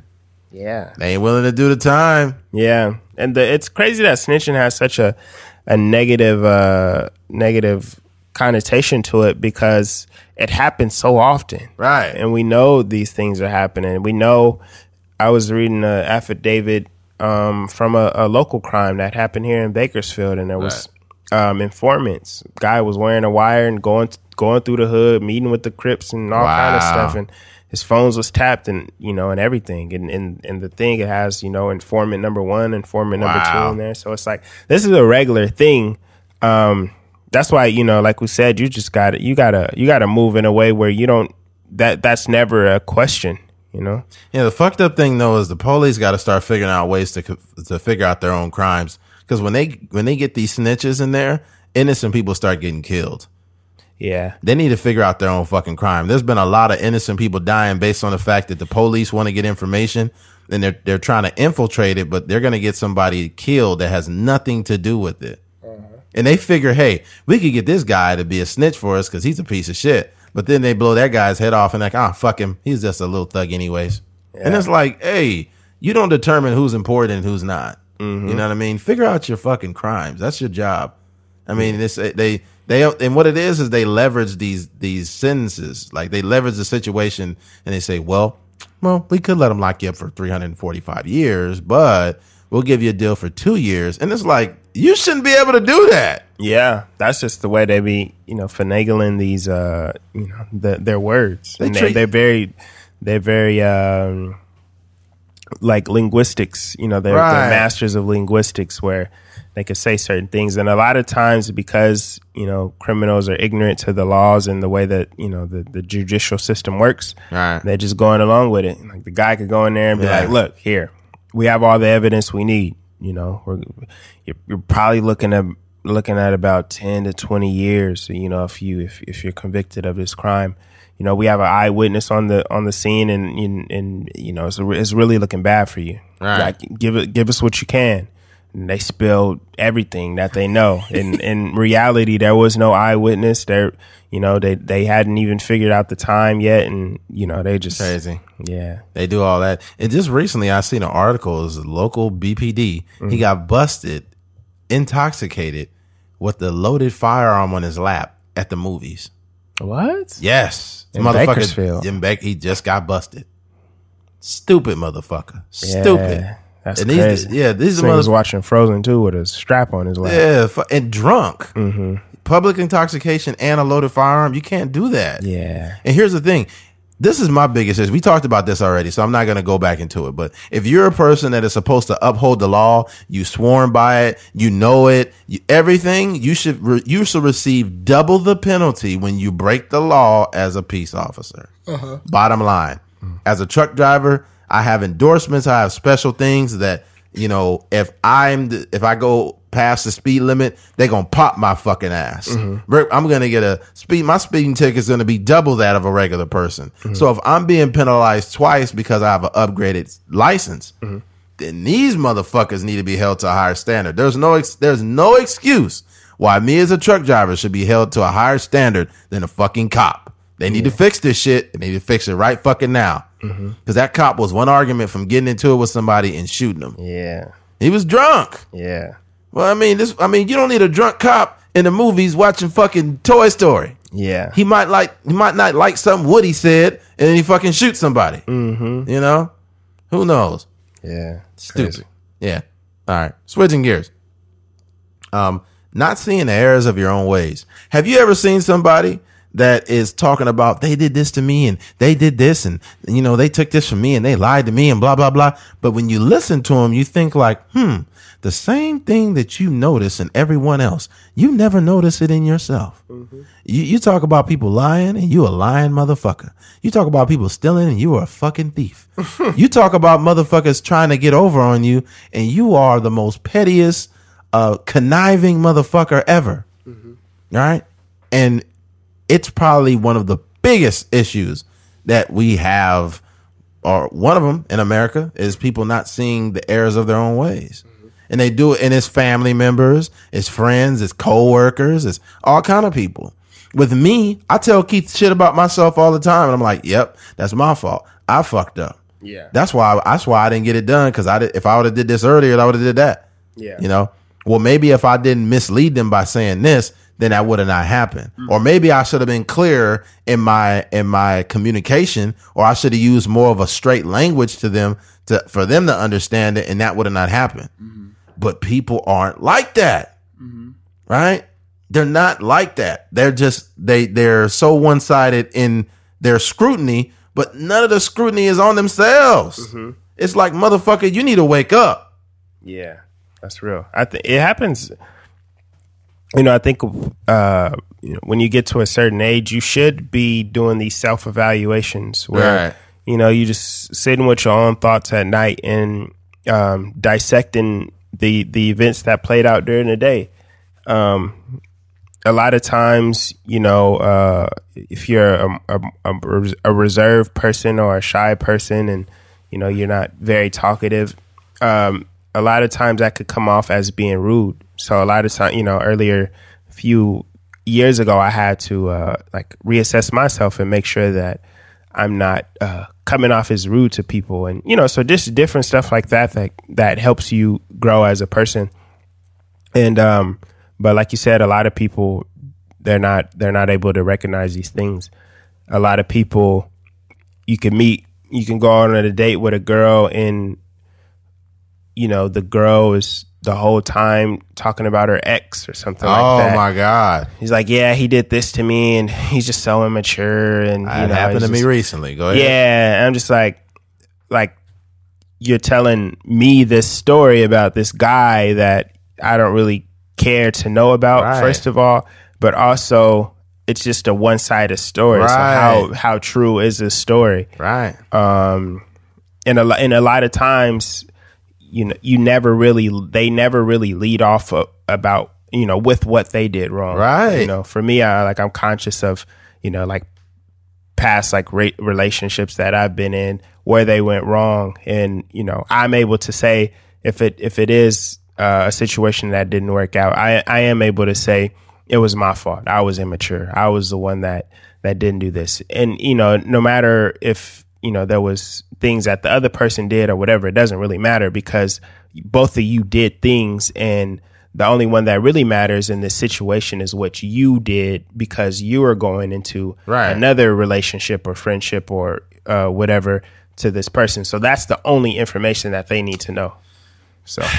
yeah They ain't willing to do the time. Yeah, and the, it's crazy that snitching has such a a negative uh, negative connotation to it because it happens so often, Right. And we know these things are happening. We know. I was reading an affidavit um, from a, a local crime that happened here in Bakersfield, and there was um, informants. Guy was wearing a wire and going going through the hood, meeting with the Crips and all kind of stuff, and his phones was tapped and you know and everything. And and, and the thing it has you know informant number one informant number Wow. two in there. So it's like this is a regular thing. Um that's why you know like we said you just gotta you gotta you gotta move in a way where you don't that that's never a question you know? Yeah, the fucked up thing though is the police got to start figuring out ways to to figure out their own crimes. Because when they when they get these snitches in there, innocent people start getting killed. Yeah They need to figure out their own fucking crime. There's been a lot of innocent people dying based on the fact that the police want to get information and they're they're trying to infiltrate it, but they're going to get somebody killed that has nothing to do with it. And they figure, hey, we could get this guy to be a snitch for us because he's a piece of shit. But then they blow that guy's head off and like, ah, fuck him. He's just a little thug, anyways. And it's like, hey, you don't determine who's important and who's not. You know what I mean? Figure out your fucking crimes. That's your job. I mean, it's they they and what it is is they leverage these these sentences. Like they leverage the situation and they say, well, well, we could let them lock you up for 345 years, but we'll give you a deal for two years. And it's like you shouldn't be able to do that. yeah that's just the way they be you know finagling these uh you know the, their words They and they, treat- they're very they're very um like linguistics you know they're, Right. they're masters of linguistics where they could say certain things and a lot of times because you know criminals are ignorant to the laws and the way that you know the, the judicial system works Right. they're just going along with it like the guy could go in there and be Yeah. like look here we have all the evidence we need you know we're you're, you're probably looking at looking at about 10 to 20 years you know if you if, if you're convicted of this crime you know we have an eyewitness on the on the scene and and, and you know it's, it's really looking bad for you Right. like give it give us what you can they spilled everything that they know in in reality there was no eyewitness there you know they they hadn't even figured out the time yet and you know they just Crazy. yeah They do all that. And just recently, I seen an article. It was a local BPD. He mm. got busted, intoxicated, with the loaded firearm on his lap at the movies. what Yes, In Bakersfield. In Baker, he just got busted. Stupid motherfucker. Stupid. Yeah, that's And these- crazy. yeah, these This are nigga was watching Frozen too with a strap on his leg. Yeah, and drunk. Mm-hmm. Public intoxication and a loaded firearm. You can't do that. Yeah. And here's the thing. This is my biggest issue. We talked about this already, so I'm not going to go back into it. But if you're a person that is supposed to uphold the law, you sworn by it, you know it, you, everything, you should re, you should receive double the penalty when you break the law as a peace officer. Bottom line, as a truck driver, I have endorsements. I have special things that you know. If I'm the, if I go past the speed limit, they're gonna pop my fucking ass. Mm-hmm. Bro, I'm gonna get a speed. My speeding ticket is gonna be double that of a regular person. Mm-hmm. So if I'm being penalized twice because I have an upgraded license, mm-hmm. then these motherfuckers need to be held to a higher standard. There's no ex- there's no excuse why me as a truck driver should be held to a higher standard than a fucking cop. They need to fix this shit. They need to fix it right fucking now. Because that cop was one argument from getting into it with somebody and shooting them. Yeah. He was drunk. Yeah. Well, I mean, this. I mean, you don't need a drunk cop in the movies watching fucking Toy Story. Yeah. He might like. He might not like something Woody said, and then he fucking shoots somebody. Mm-hmm. You know, who knows? yeah. Stupid. Crazy. Yeah. All right. Switching gears. Um, not seeing the errors of your own ways. Have you ever seen somebody that is talking about they did this to me and they did this and you know they took this from me and they lied to me and blah blah blah. But when you listen to them, you think like, hmm, the same thing that you notice in everyone else, you never notice it in yourself. You, you talk about people lying and you a lying motherfucker. You talk about people stealing and you are a fucking thief. you talk about motherfuckers trying to get over on you and you are the most pettiest, uh, conniving motherfucker ever. All right. And it's probably one of the biggest issues that we have, or one of them in America is people not seeing the errors of their own ways. And they do it, and it's family members, it's friends, it's co-workers, it's all kind of people. With me, I tell Keith shit about myself all the time, and I'm like, "Yep, that's my fault. I fucked up. Yeah. That's why. That's why I didn't get it done because I did, if I would have did this earlier, I would have did that. Yeah. You know. Well, maybe if I didn't mislead them by saying this, then that would have not happened. Mm. Or maybe I should have been clearer in my in my communication, or I should have used more of a straight language to them to for them to understand it, and that would have not happened. Mm-hmm. But people aren't like that, mm-hmm. right? They're not like that. They're just they they're so one sided in their scrutiny, but none of the scrutiny is on themselves. Mm-hmm. It's like motherfucker, you need to wake up. Yeah, that's real. I think it happens. You know, I think uh, you know, when you get to a certain age, you should be doing these self evaluations where Right. you know you just sitting with your own thoughts at night and um, dissecting the the events that played out during the day. Um, a lot of times, you know, uh, if you're a, a, a, a reserved person or a shy person, and you know you're not very talkative, um, a lot of times that could come off as being rude. So a lot of time, you know, earlier, a few years ago, I had to uh, like reassess myself and make sure that I'm not uh, coming off as rude to people, and you know, so just different stuff like that that that helps you grow as a person. And um, but like you said, a lot of people they're not they're not able to recognize these things. A lot of people you can meet, you can go on a date with a girl, and you know the girl is the whole time talking about her ex or something oh like that. Oh my god, He's like, yeah, he did this to me, and he's just so immature, and you that know, happened to me recently. Go ahead. yeah, and I'm just like, like you're telling me this story about this guy that I don't really care to know about. Right. First of all, but also it's just a one sided story. So how how true is this story? right. um and a and a lot of times you know you never really they never really lead off of, about you know with what they did wrong. Right. you know for me i like i'm conscious of you know like past like ra- relationships that i've been in where they went wrong. And you know i'm able to say if it if it is uh, a situation that didn't work out i i am able to say it was my fault. I was immature. I was the one that that didn't do this. And you know no matter if you know there was things that the other person did or whatever it doesn't really matter because both of you did things and the only one that really matters in this situation is what you did because you are going into Right. another relationship or friendship or uh, whatever to this person so that's the only information that they need to know so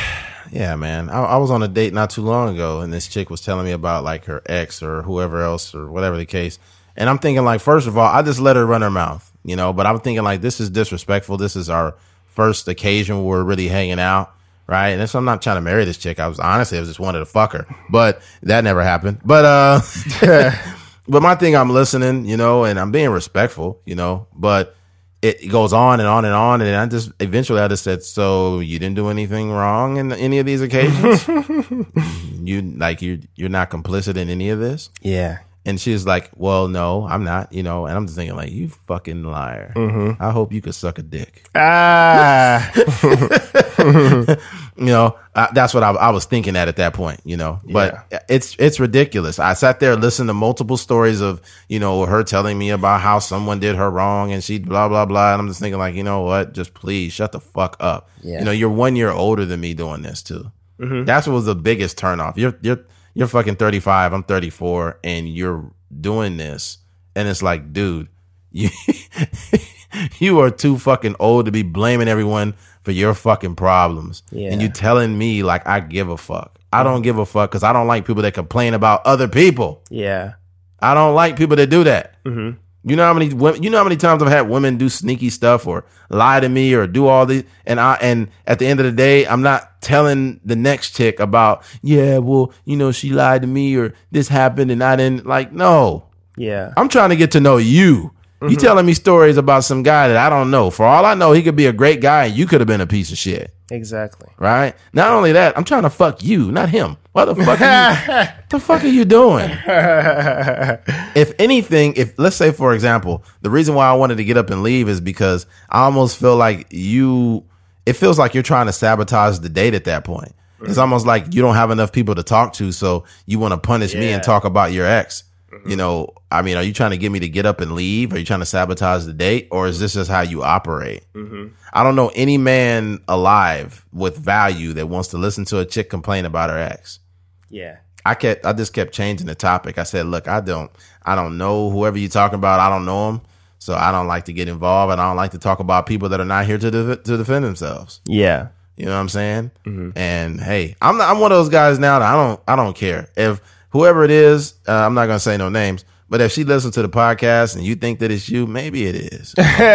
Yeah, man. I, I was on a date not too long ago, and this chick was telling me about like her ex or whoever else or whatever the case. And I'm thinking like, first of all, I just let her run her mouth, you know. But I'm thinking like, this is disrespectful. This is our first occasion where we're really hanging out, right? And so I'm not trying to marry this chick. I was honestly, I was just wanted to fuck her, but that never happened. But uh, but my thing, I'm listening, you know, and I'm being respectful, you know. But it goes on and on and on, and I just eventually I just said, "So you didn't do anything wrong in any of these occasions? you like you you're not complicit in any of this?" yeah And she was like, "Well, no, I'm not." You know, and I'm just thinking like, "You fucking liar." I hope you could suck a dick. Ah, You know, uh, that's what I, I was thinking at at that point. You know, but it's it's ridiculous. I sat there, listened to multiple stories of you know her telling me about how someone did her wrong, and she blah blah blah. And I'm just thinking like, you know what? Just please shut the fuck up. Yeah. You know, you're one year older than me doing this too. That's what was the biggest turnoff. You're you're you're fucking 35. I'm 34, and you're doing this, and it's like, dude, you you are too fucking old to be blaming everyone for your fucking problems. Yeah. And you telling me like I give a fuck. I don't give a fuck because I don't like people that complain about other people. yeah. I don't like people that do that. Mhm. You know how many women, you know how many times I've had women do sneaky stuff or lie to me or do all these and I and at the end of the day I'm not telling the next chick about yeah well you know she lied to me or this happened and I didn't like no Yeah. I'm trying to get to know you. You mm-hmm. telling me stories about some guy that I don't know. For all I know, he could be a great guy and you could have been a piece of shit. Exactly. Right? Not only that, I'm trying to fuck you, not him. What the fuck are you, the fuck are you doing? if anything, if let's say for example, the reason why I wanted to get up and leave is because I almost feel like you it feels like you're trying to sabotage the date at that point. It's almost like you don't have enough people to talk to, so you want to punish me and talk about your ex. Mm-hmm. You know, I mean, are you trying to get me to get up and leave? Are you trying to sabotage the date, or is this just how you operate? Mm-hmm. I don't know any man alive with value that wants to listen to a chick complain about her ex. Yeah. I kept, I just kept changing the topic. I said, look, I don't, I don't know whoever you're talking about. I don't know him, so I don't like to get involved, and I don't like to talk about people that are not here to de- to defend themselves. Yeah. You know what I'm saying? And hey, I'm not, I'm one of those guys now that I don't I don't care if whoever it is. Uh, I'm not gonna say no names, but if she listens to the podcast and you think that it's you, maybe it is.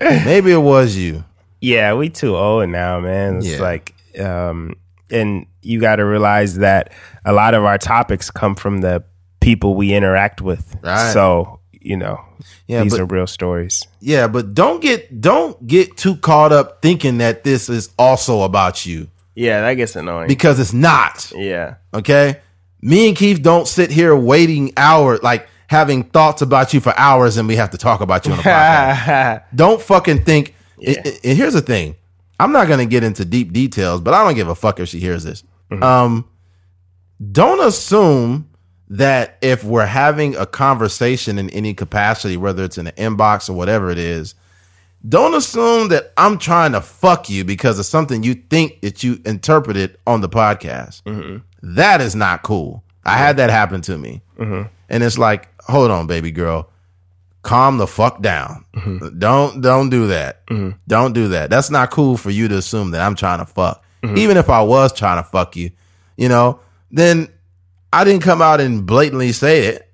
maybe it was you. Yeah, we too old now, man. It's Yeah. like, um, and you got to realize that a lot of our topics come from the people we interact with. Right. So you know, Yeah, these but- are real stories. Yeah, but don't get don't get too caught up thinking that this is also about you Yeah, that gets annoying. because it's not. yeah, Okay, me and Keith don't sit here waiting hours like having thoughts about you for hours and we have to talk about you on the podcast. don't fucking think. Yeah. and- and here's the thing: I'm not gonna get into deep details, but I don't give a fuck if she hears this. Mm-hmm. Um, don't assume that if we're having a conversation in any capacity, whether it's in the inbox or whatever it is, don't assume that I'm trying to fuck you because of something you think that you interpreted on the podcast. Mm-hmm. That is not cool. I had that happen to me. Mm-hmm. And it's like, hold on, baby girl. Calm the fuck down. Mm-hmm. Don't don't do that. Mm-hmm. Don't do that. That's not cool for you to assume that I'm trying to fuck. Mm-hmm. Even if I was trying to fuck you, you know, then I didn't come out and blatantly say it.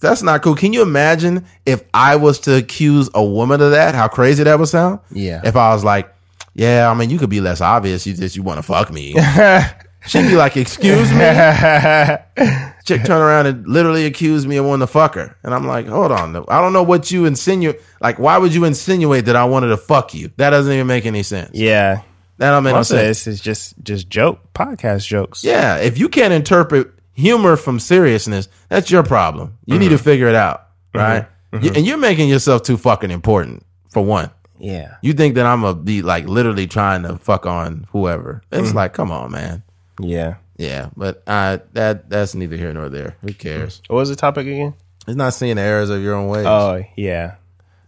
That's not cool. Can you imagine if I was to accuse a woman of that? How crazy that would sound? Yeah. If I was like, yeah, I mean, you could be less obvious. You just you want to fuck me. She'd be like, excuse me. Chick turn around and literally accuse me of wanting to fuck her, and I'm like, hold on, I don't know what you insinuate. Like, why would you insinuate that I wanted to fuck you? That doesn't even make any sense. yeah. That don't make no Most of sense. this is just just joke podcast jokes. Yeah, if you can't interpret humor from seriousness, that's your problem. You need to mm-hmm. figure it out, mm-hmm. right? You- mm-hmm. and you're making yourself too fucking important for one. yeah, You think that I'm gonna be like literally trying to fuck on whoever? It's like, come on, man. Yeah. Yeah, but uh, that that's neither here nor there. Who cares? What was the topic again? It's not seeing the errors of your own ways. Oh yeah.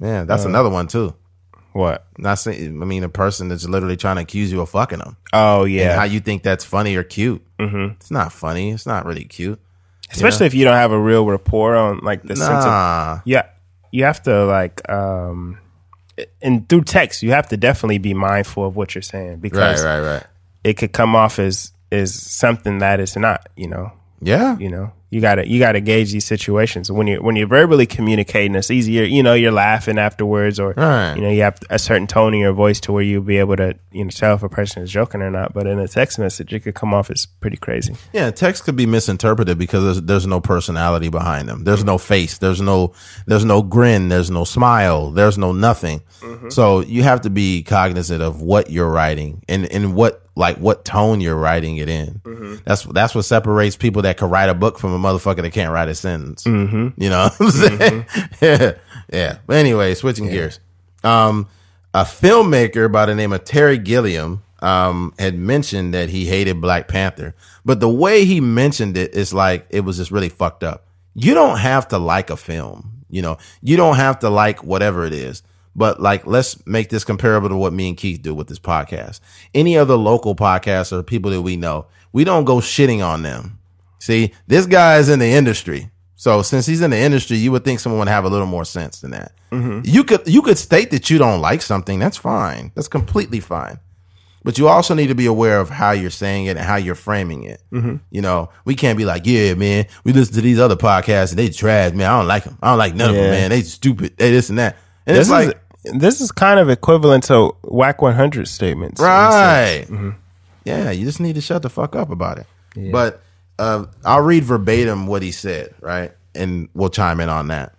Man, that's another one too. What? Not saying. I mean, a person that's literally trying to accuse you of fucking them. Oh And yeah. how you think that's funny or cute? Mm-hmm. It's not funny. It's not really cute. Especially if you don't have a real rapport on like the sense of Nah. yeah you have to like um and through text you have to definitely be mindful of what you're saying Right, because right, right. it could come off as is something that it's not you know Yeah. you know you gotta you gotta gauge these situations when you when you're verbally communicating it's easier you know you're laughing afterwards or Right. you know you have a certain tone in your voice to where you'll be able to you know tell if a person is joking or not but in a text message it could come off as pretty crazy Yeah, text could be misinterpreted because there's, there's no personality behind them. There's no face. There's no there's no grin. There's no smile. There's no nothing. Mm-hmm. So you have to be cognizant of what you're writing and and what like what tone you're writing it in. That's that's what separates people that can write a book from a motherfucker that can't write a sentence. You know what I'm saying? yeah. yeah. But anyway, switching gears. Um, a filmmaker by the name of Terry Gilliam um, had mentioned that he hated Black Panther, but the way he mentioned it is like it was just really fucked up. You don't have to like a film, you know. You don't have to like whatever it is. But like, let's make this comparable to what me and Keith do with this podcast. Any other local podcasts or people that we know, we don't go shitting on them. See, this guy is in the industry. So since he's in the industry, you would think someone would have a little more sense than that. Mm-hmm. You could you could state that you don't like something. That's fine. That's completely fine. But you also need to be aware of how you're saying it and how you're framing it. Mm-hmm. You know, we can't be like, yeah, man, we listen to these other podcasts and they trash, man. I don't like them. I don't like none of them, man. They stupid. They this and that. And This it's like, this is kind of equivalent to Wack 100 statements. Right. Yeah, you just need to shut the fuck up about it. But uh, I'll read verbatim what he said, right? And we'll chime in on that.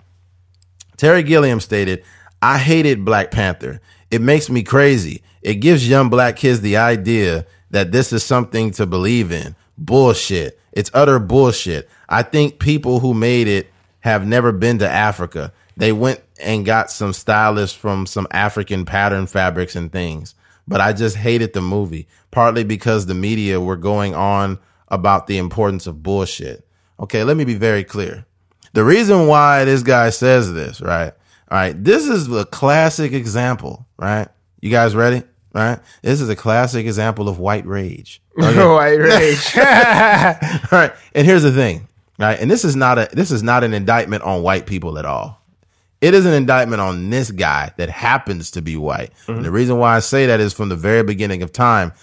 Terry Gilliam stated, I hated Black Panther. It makes me crazy. It gives young black kids the idea that this is something to believe in. Bullshit. It's utter bullshit. I think people who made it have never been to Africa. They went and got some stylists from some African pattern fabrics and things. But I just hated the movie, partly because the media were going on about the importance of bullshit. Okay, let me be very clear. The reason why this guy says this, right? All right, this is a classic example, right? You guys ready? Right? This is a classic example of white rage. White rage. All right, and here's the thing, right? And this is not a this is not an indictment on white people at all. It is an indictment on this guy that happens to be white. And the reason why I say that is from the very beginning of time,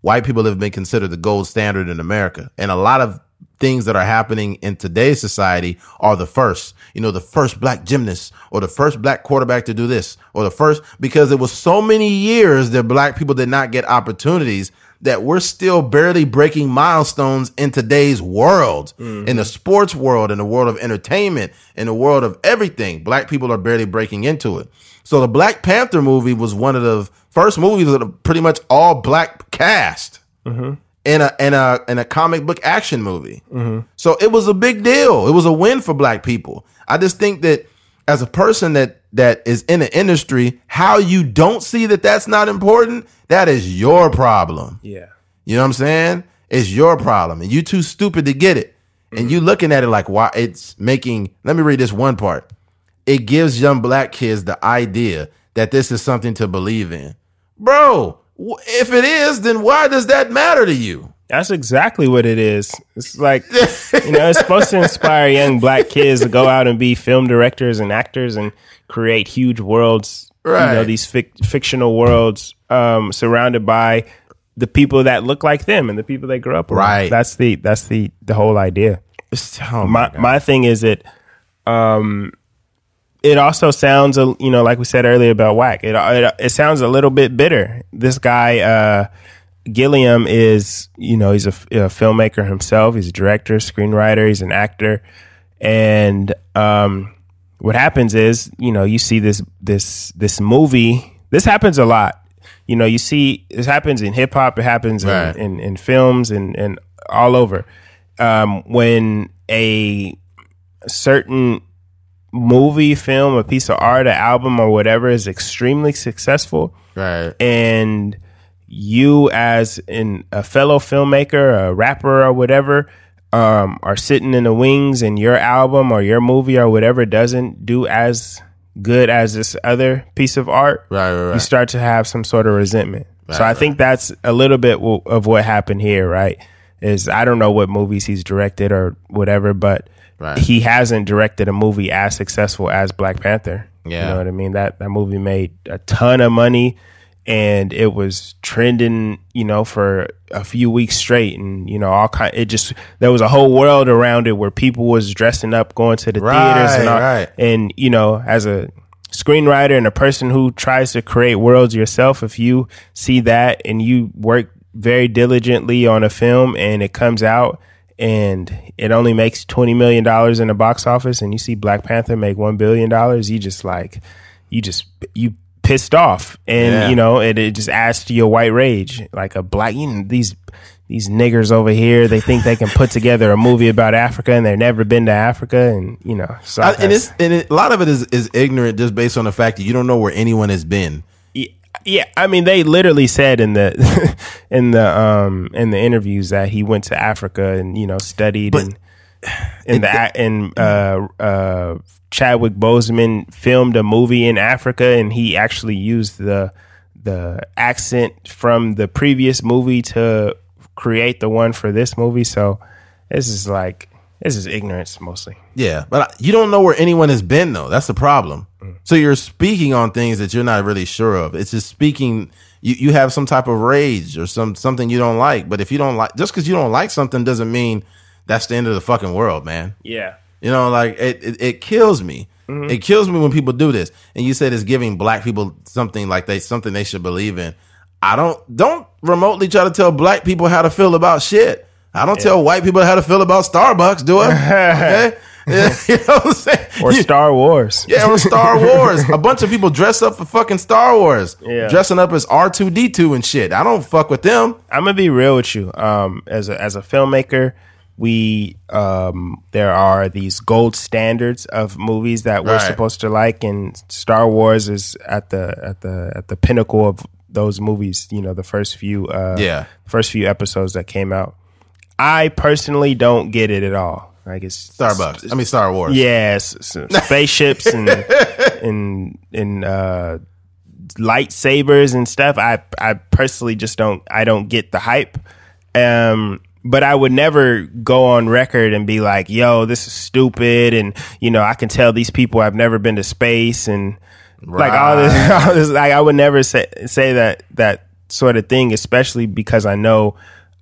white people have been considered the gold standard in America. And a lot of things that are happening in today's society are the first, you know, the first black gymnast or the first black quarterback to do this or the first, because it was so many years that black people did not get opportunities that we're still barely breaking milestones in today's world, mm-hmm. in the sports world, in the world of entertainment, in the world of everything. Black people are barely breaking into it. So the Black Panther movie was one of the first movies with a pretty much all black cast mm-hmm. in a in a in a comic book action movie. Mm-hmm. So it was a big deal. It was a win for black people. I just think that as a person that that is in the industry, how you don't see that that's not important, that is your problem. yeah. You know what I'm saying? It's your problem, and you too stupid to get it. And you mm-hmm. looking at it like why it's making. Let me read this one part. It gives young black kids the idea that this is something to believe in, bro. If it is, then why does that matter to you? That's exactly what it is. It's like, you know, it's supposed to inspire young black kids to go out and be film directors and actors and create huge worlds, you know, Right. these fic- fictional worlds um, surrounded by the people that look like them and the people they grew up around. Right. That's the that's the the whole idea. Oh my God. my thing is that um it also sounds a you know like we said earlier about Wack it it, it sounds a little bit bitter this guy uh Gilliam is you know he's a filmmaker himself. He's a director screenwriter he's an actor. And um what happens is you know you see this this this movie. This happens a lot. You know you see this happens in hip hop. It happens Right. in, in in films and and all over. Um when a certain movie film a piece of art an album or whatever is extremely successful right. and you as in a fellow filmmaker a rapper or whatever um, are sitting in the wings and your album or your movie or whatever doesn't do as good as this other piece of art Right, right, right. you start to have some sort of resentment so Right, i think that's a little bit w- of what happened here right is i don't know what movies he's directed or whatever but Right. he hasn't directed a movie as successful as black panther Yeah. you know what i mean that that movie made a ton of money and it was trending you know for a few weeks straight and you know all kind it just there was a whole world around it where people was dressing up going to the theaters and all, Right, right. and you know as a screenwriter and a person who tries to create worlds yourself if you see that and you work very diligently on a film and it comes out and it only makes 20 million dollars in the box office and you see black panther make 1 billion dollars you just like you just you pissed off, and Yeah. you know, it, it just adds to your white rage. Like a black, you know, these these niggers over here, they think they can put together a movie about Africa, and they've never been to Africa, and you know, so I, and it's and it, a lot of it is is ignorant just based on the fact that you don't know where anyone has been. Yeah, yeah, I mean, they literally said in the in the um in the interviews that he went to Africa and you know studied and in the and uh uh Chadwick Boseman filmed a movie in Africa and he actually used the the accent from the previous movie to create the one for this movie. So this is like this is ignorance mostly. Yeah, but you don't know where anyone has been though. That's the problem. So you're speaking on things that you're not really sure of. It's just speaking. You you have some type of rage or some something you don't like. But if you don't like, just because you don't like something doesn't mean that's the end of the fucking world, man. Yeah. You know, like it, it, it kills me. It kills me when people do this. And you said it's giving black people something like they something they should believe in. I don't don't remotely try to tell black people how to feel about shit. I don't tell white people how to feel about Starbucks, do I? Okay? Yeah, you know what I'm saying? Or Star Wars. yeah, or Star Wars. A bunch of people dress up for fucking Star Wars. Yeah. Dressing up as R2D2 and shit. I don't fuck with them. I'm gonna be real with you. Um, as a as a filmmaker, we um, there are these gold standards of movies that we're Right. supposed to like, and Star Wars is at the at the at the pinnacle of those movies. You know, the first few uh, Yeah. first few episodes that came out. I personally don't get it at all. Like it's Starbucks. I mean Star Wars. Yes, spaceships and and and uh, lightsabers and stuff. I I personally just don't I don't get the hype. Um, but I would never go on record and be like, "Yo, this is stupid," and you know, I can tell these people I've never been to space and like all this, all this. Like I would never say say that that sort of thing, especially because I know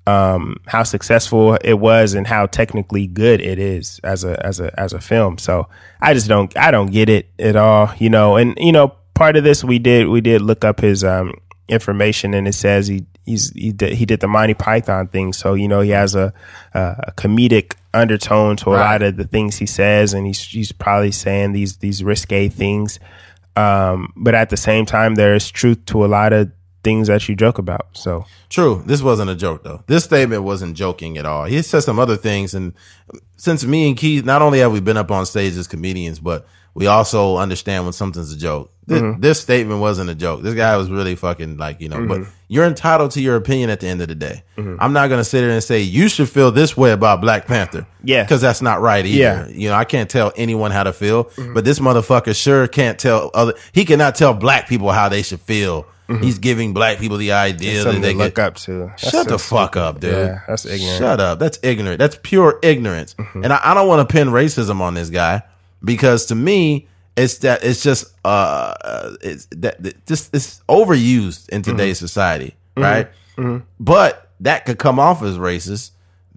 um, how successful it was and how technically good it is as a as a as a film. So I just don't I don't get it at all, you know. And you know, part of this we did we did look up his um, information, and it says he he's he did, he did the Monty Python thing. So you know, he has a a comedic undertone to a Right. lot of the things he says, and he's he's probably saying these these risque things. Um, but at the same time, there is truth to a lot of things that you joke about. So True. This wasn't a joke though. This statement wasn't joking at all. He said some other things and since me and Keith, not only have we been up on stage as comedians, but we also understand when something's a joke. This, mm-hmm. this statement wasn't a joke. This guy was really fucking like, you know, but mm-hmm. you're entitled to your opinion at the end of the day. Mm-hmm. I'm not going to sit there and say you should feel this way about Black Panther. Yeah. Cuz that's not right either. Yeah. You know, I can't tell anyone how to feel, but this motherfucker sure can't tell other he cannot tell black people how they should feel. He's giving black people the idea that they look up to. That's Shut the fuck up, dude. Yeah, that's ignorant. Shut up. That's ignorant. That's pure ignorance. And I, I don't want to pin racism on this guy because to me, it's that it's just uh, uh it's that that just it's overused in today's society, right? But that could come off as racist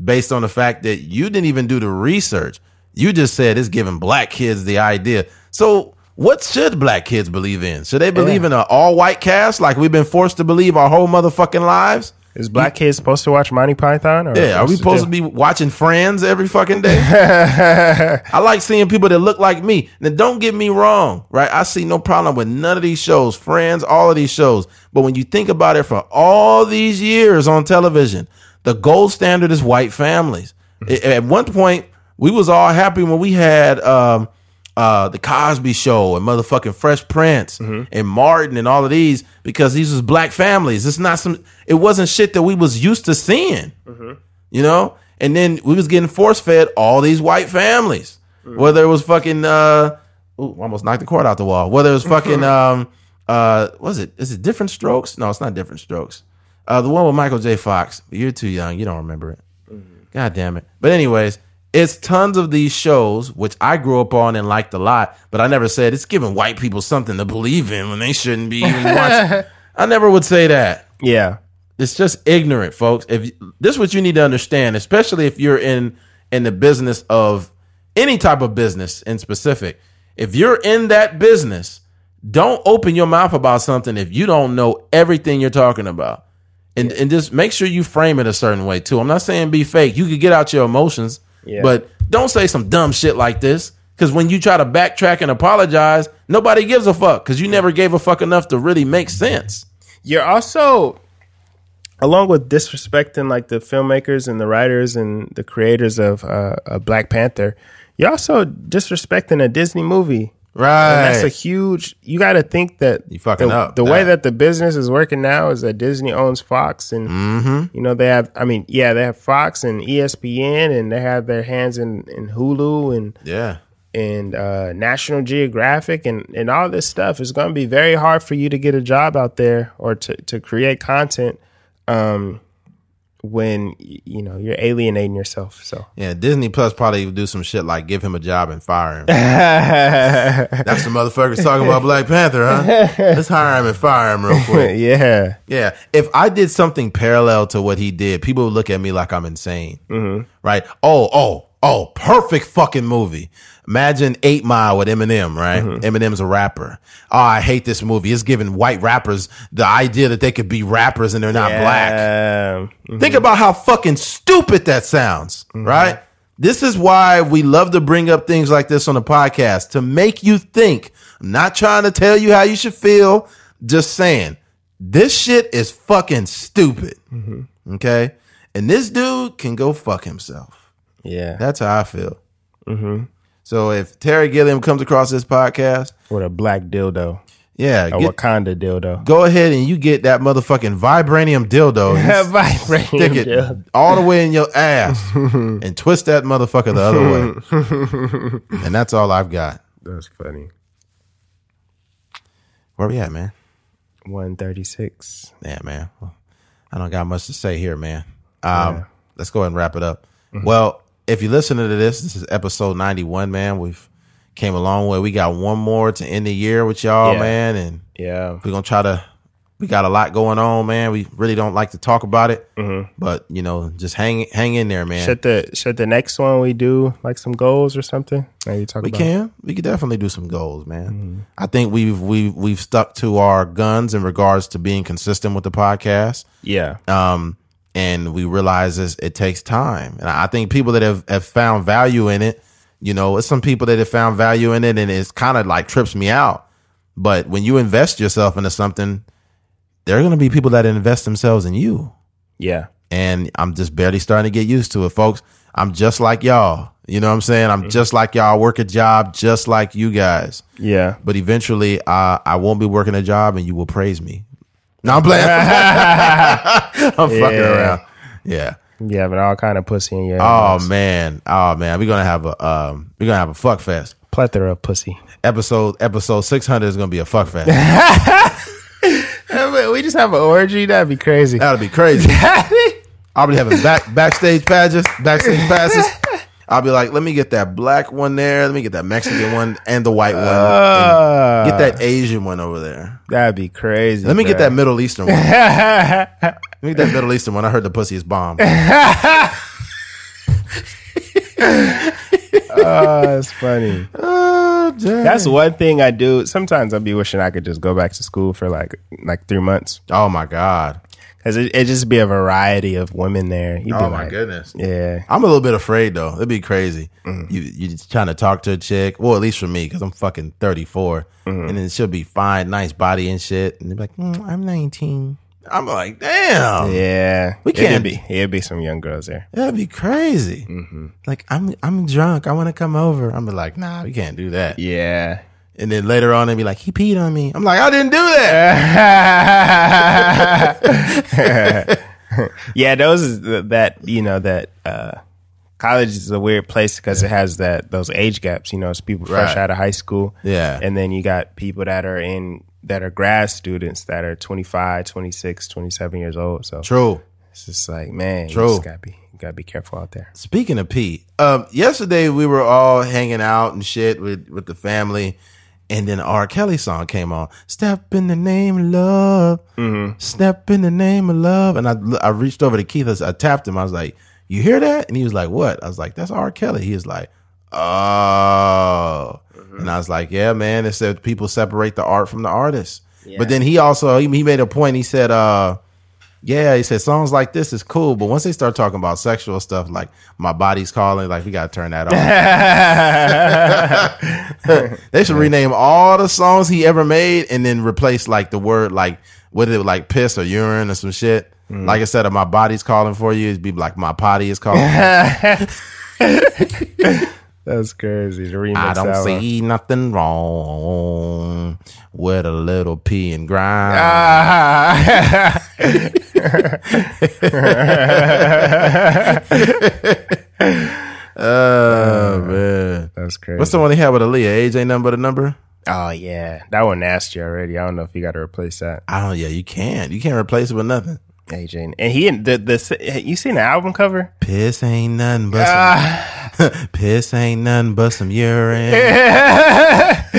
based on the fact that you didn't even do the research. You just said it's giving black kids the idea. So what should black kids believe in? Should they believe in an all white cast like we've been forced to believe our whole motherfucking lives? Is black kids supposed to watch Monty Python? Or Yeah, are we supposed to be watching Friends every fucking day? I like seeing people that look like me. Now, don't get me wrong, right? I see no problem with none of these shows, Friends, all of these shows. But when you think about it, for all these years on television, the gold standard is white families. At one point, we was all happy when we had um, uh, the Cosby Show and motherfucking Fresh Prince and Martin and all of these because these was black families. It's not some. It wasn't shit that we was used to seeing you know? And then we was getting force fed all these white families. Whether it was fucking uh ooh, almost knocked the cord out the wall. Whether it was fucking um uh was it? Is it different strokes? No it's not different strokes. Uh the one with michael j. Fox. You're too young. You don't remember it. God damn it. But anyways it's tons of these shows which i grew up on and liked a lot but i never said it's giving white people something to believe in when they shouldn't be even watching i never would say that Yeah. it's just ignorant, folks. If this is what you need to understand, especially if you're in in the business of any type of business in specific. If you're in that business, don't open your mouth about something if you don't know everything you're talking about. And and just make sure you frame it a certain way too. I'm not saying be fake. You could get out your emotions, Yeah. but don't say some dumb shit like this. Because when you try to backtrack and apologize, nobody gives a fuck because you never gave a fuck enough to really make sense. You're also, along with disrespecting like the filmmakers and the writers and the creators of uh, uh, Black Panther, you're also disrespecting a Disney movie. Right. And that's a huge. You got to think that You fucking the, up The way that. that the business is working now is that Disney owns Fox, and Mm-hmm. you know they have. I mean, yeah, they have Fox and ESPN, and they have their hands in, in Hulu and yeah. and uh, National Geographic and, and all this stuff. It's going to be very hard for you to get a job out there or to, to create content um, when you know you're alienating yourself. So Yeah. Disney Plus probably would do some shit like give him a job and fire him. That's the motherfuckers talking about Black Panther, huh? Let's hire him and fire him real quick. yeah, Yeah. If I did something parallel to what he did, people would look at me like I'm insane. Mm-hmm. Right? Oh, oh, oh, perfect fucking movie. Imagine Eight Mile with Eminem, right? Eminem's a rapper. Oh, I hate this movie. It's giving white rappers the idea that they could be rappers and they're not black. Um, Think about how fucking stupid that sounds, Mm-hmm. right? This is why we love to bring up things like this on the podcast to make you think. I'm not trying to tell you how you should feel, just saying this shit is fucking stupid. Mm-hmm. Okay? And this dude can go fuck himself. Yeah, That's how I feel. So if Terry Gilliam comes across this podcast, with a black dildo, yeah, a get- Wakanda dildo. go ahead and you get that motherfucking vibranium dildo. and Vibrating stick it dildo. all the way in your ass and twist that motherfucker the other way. and that's all I've got. That's funny. Where we at, man? One thirty six. Yeah, man. Well, I don't got much to say here, man. Um, Let's go ahead and wrap it up. Well, if you're listening to this, this is episode 91, man. We've came a long way. We got one more to end the year with y'all, Yeah. man, and Yeah, we're gonna try to. We got a lot going on, man. We really don't like to talk about it, but you know, just hang hang in there, man. should the should the next one we do like some goals or something? Maybe talk We about can. We could definitely do some goals, man. Mm-hmm. I think we've we've we've stuck to our guns in regards to being consistent with the podcast. Yeah, Um, and we realize this, it takes time. And I think people that have, have found value in it, you know, it's some people that have found value in it and it's kind of like trips me out. But when you invest yourself into something, there are going to be people that invest themselves in you yeah, and I'm just barely starting to get used to it, folks. I'm just like y'all. You know what I'm saying? I'm just like y'all. I work a job just like you guys. yeah. But eventually, uh, I won't be working a job, and you will praise me. No, I'm playing. I'm fucking Yeah. around. Yeah. Yeah, but all kind of pussy in your Oh inbox. man. Oh man. We're gonna have a um. We're gonna have a fuck fest. plethora of pussy. Episode episode 600 is gonna be a fuck fest. we just have an orgy. That'd be crazy. That'll be crazy. I'll be having back backstage badges, backstage passes. I'll be like, let me get that black one there. Let me get that Mexican one and the white one. Uh, and get that Asian one over there. That'd be crazy. Let me get that Middle Eastern one. Let me get that Middle Eastern one. I heard the pussy is bomb. Oh, that's funny. Oh. That's one thing I do. Sometimes I'd be wishing I could just go back to school for like like three months oh my god. Because it it just be a variety of women there. You'd be Oh my like, goodness. Yeah, I'm a little bit afraid though. It'd be crazy. Mm. You you just trying to talk to a chick. Well, at least for me, because I'm fucking 34, Mm-hmm. and then she'll be fine, nice body and shit, and they're like, mm, I'm 19. I'm like, damn, yeah. We It'd can't- be it'd be some young girls there. that'd be crazy. Mm-hmm. Like, I'm I'm drunk. I want to come over. I'm like, nah, we can't do that. Yeah. And then later on, they'd be like, he peed on me. I'm like, I didn't do that. yeah, those is that you know that uh, college is a weird place because it has that those age gaps. You know, it's people fresh Right. out of high school. Yeah. and then you got people that are in that are grad students that are 25, 26, 27 years old. So True. it's just like man, True. you just gotta be you gotta be careful out there. Speaking of Pete, um, yesterday we were all hanging out and shit with, with the family, and then R. Kelly song came on. Step in the name of love. Step in the name of love. And I, I reached over to Keith. I tapped him. I was like, "You hear that?" And he was like, "What?" I was like, "That's R. Kelly." He was like, "Oh." And I was like, "Yeah, man." It said people separate the art from the artist. But then he also he, he made a point. He said, "Uh." Yeah, he said songs like this is cool, but once they start talking about sexual stuff, like my body's calling, like we gotta turn that off. they should rename all the songs he ever made and then replace like the word like what is it like piss or urine or some shit. Mm. Like instead of my body's calling for you, it'd be like my potty is calling. That's crazy. The remix I don't album. see nothing wrong with a little pee and grind. Ah. Oh man, That's crazy. what's the one he had with Aaliyah? Age ain't nothing but a number. oh yeah, that one nasty already. I don't know if you got to replace that. Oh. Yeah, you can't. You can't replace it with nothing. AJ and he the the you seen the album cover? Piss ain't nothing but Ah. piss ain't nothing but some urine.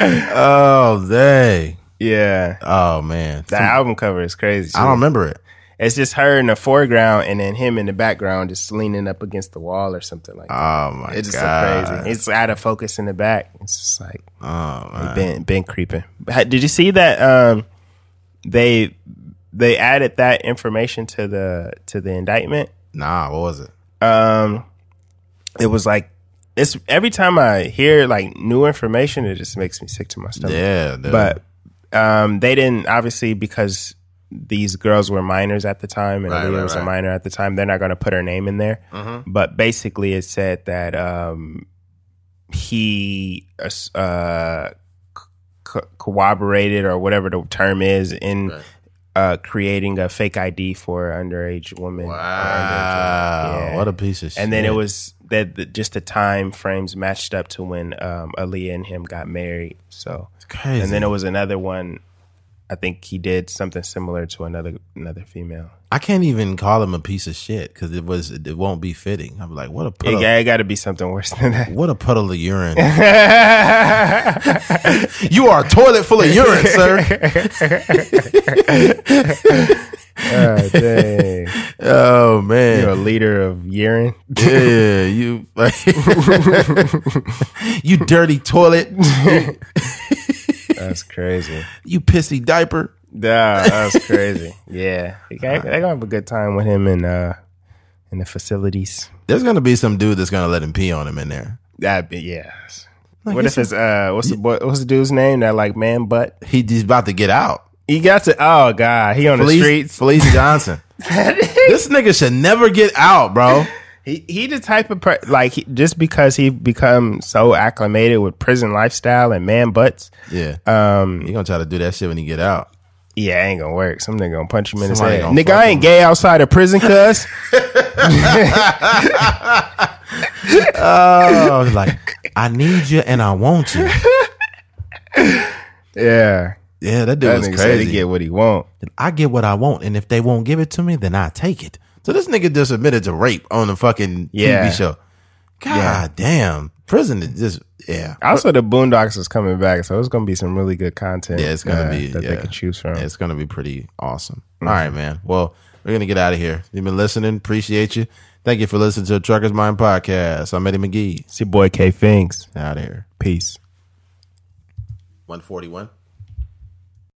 oh they. yeah, Oh man, the album cover is crazy. I don't remember it. It's just her in the foreground and then him in the background, just leaning up against the wall or something like that. Oh my It's just so god. crazy. It's out of focus in the back. It's just like Oh man. been been creeping. Did you see that? Um, they they added that information to the to the indictment. Nah, what was it? Um, it was like it's every time I hear like new information, it just makes me sick to my stomach. Yeah, dude. But um, they didn't obviously because these girls were minors at the time and Right, Aaliyah right, was right. a minor at the time. They're not going to put her name in there. But basically, it said that um, he uh, co- cooperated or whatever the term is in. Uh, creating a fake ID for an underage underage wow, woman. Yeah. what a piece of shit. And then it was that the, just the time frames matched up to when um, Aaliyah and him got married. So crazy. and then it was another one. I think he did something similar to another another female. I can't even call him a piece of shit because it was it won't be fitting. I'm like, what a puddle, got- it got to be something worse than that. what a puddle of urine. you are a toilet full of urine, sir. oh, dang. Oh man, You're a leader of urine. yeah, you you dirty toilet, That's crazy. you pissy diaper. Nah, that's crazy. Yeah, they're gonna have a good time with him in uh in the facilities. There's gonna be some dude that's gonna let him pee on him in there. That'd be yeah. Like, what if it's uh what's the boy what's the dude's name that like man butt? He, he's about to get out. He got to oh god he on the streets. Felice Johnson. this nigga should never get out, bro. He he the type of per- like he, just because he become so acclimated with prison lifestyle and man butts. Yeah, Um, he gonna try to do that shit when he get out. yeah, ain't gonna work. Some nigga gonna punch him in his Somebody head. Nigga, I ain't him. gay outside of prison, cuz. Oh, like I need you and I want you. yeah, Yeah, that dude that was said he get what he want. I get what I want, and if they won't give it to me, then I take it. So this nigga just admitted to rape on the fucking Yeah. TV show. God damn, prison is just yeah. Also, the Boondocks is coming back, so it's gonna be some really good content. Yeah, it's gonna uh, be that yeah. they can choose from. It's gonna be pretty awesome. All right, man. Well, we're gonna get out of here. You've been listening. Appreciate you. Thank you for listening to the Trucker's Mind podcast. I'm Eddie McGee. It's your boy K Fingers. Out of here. Peace. 141.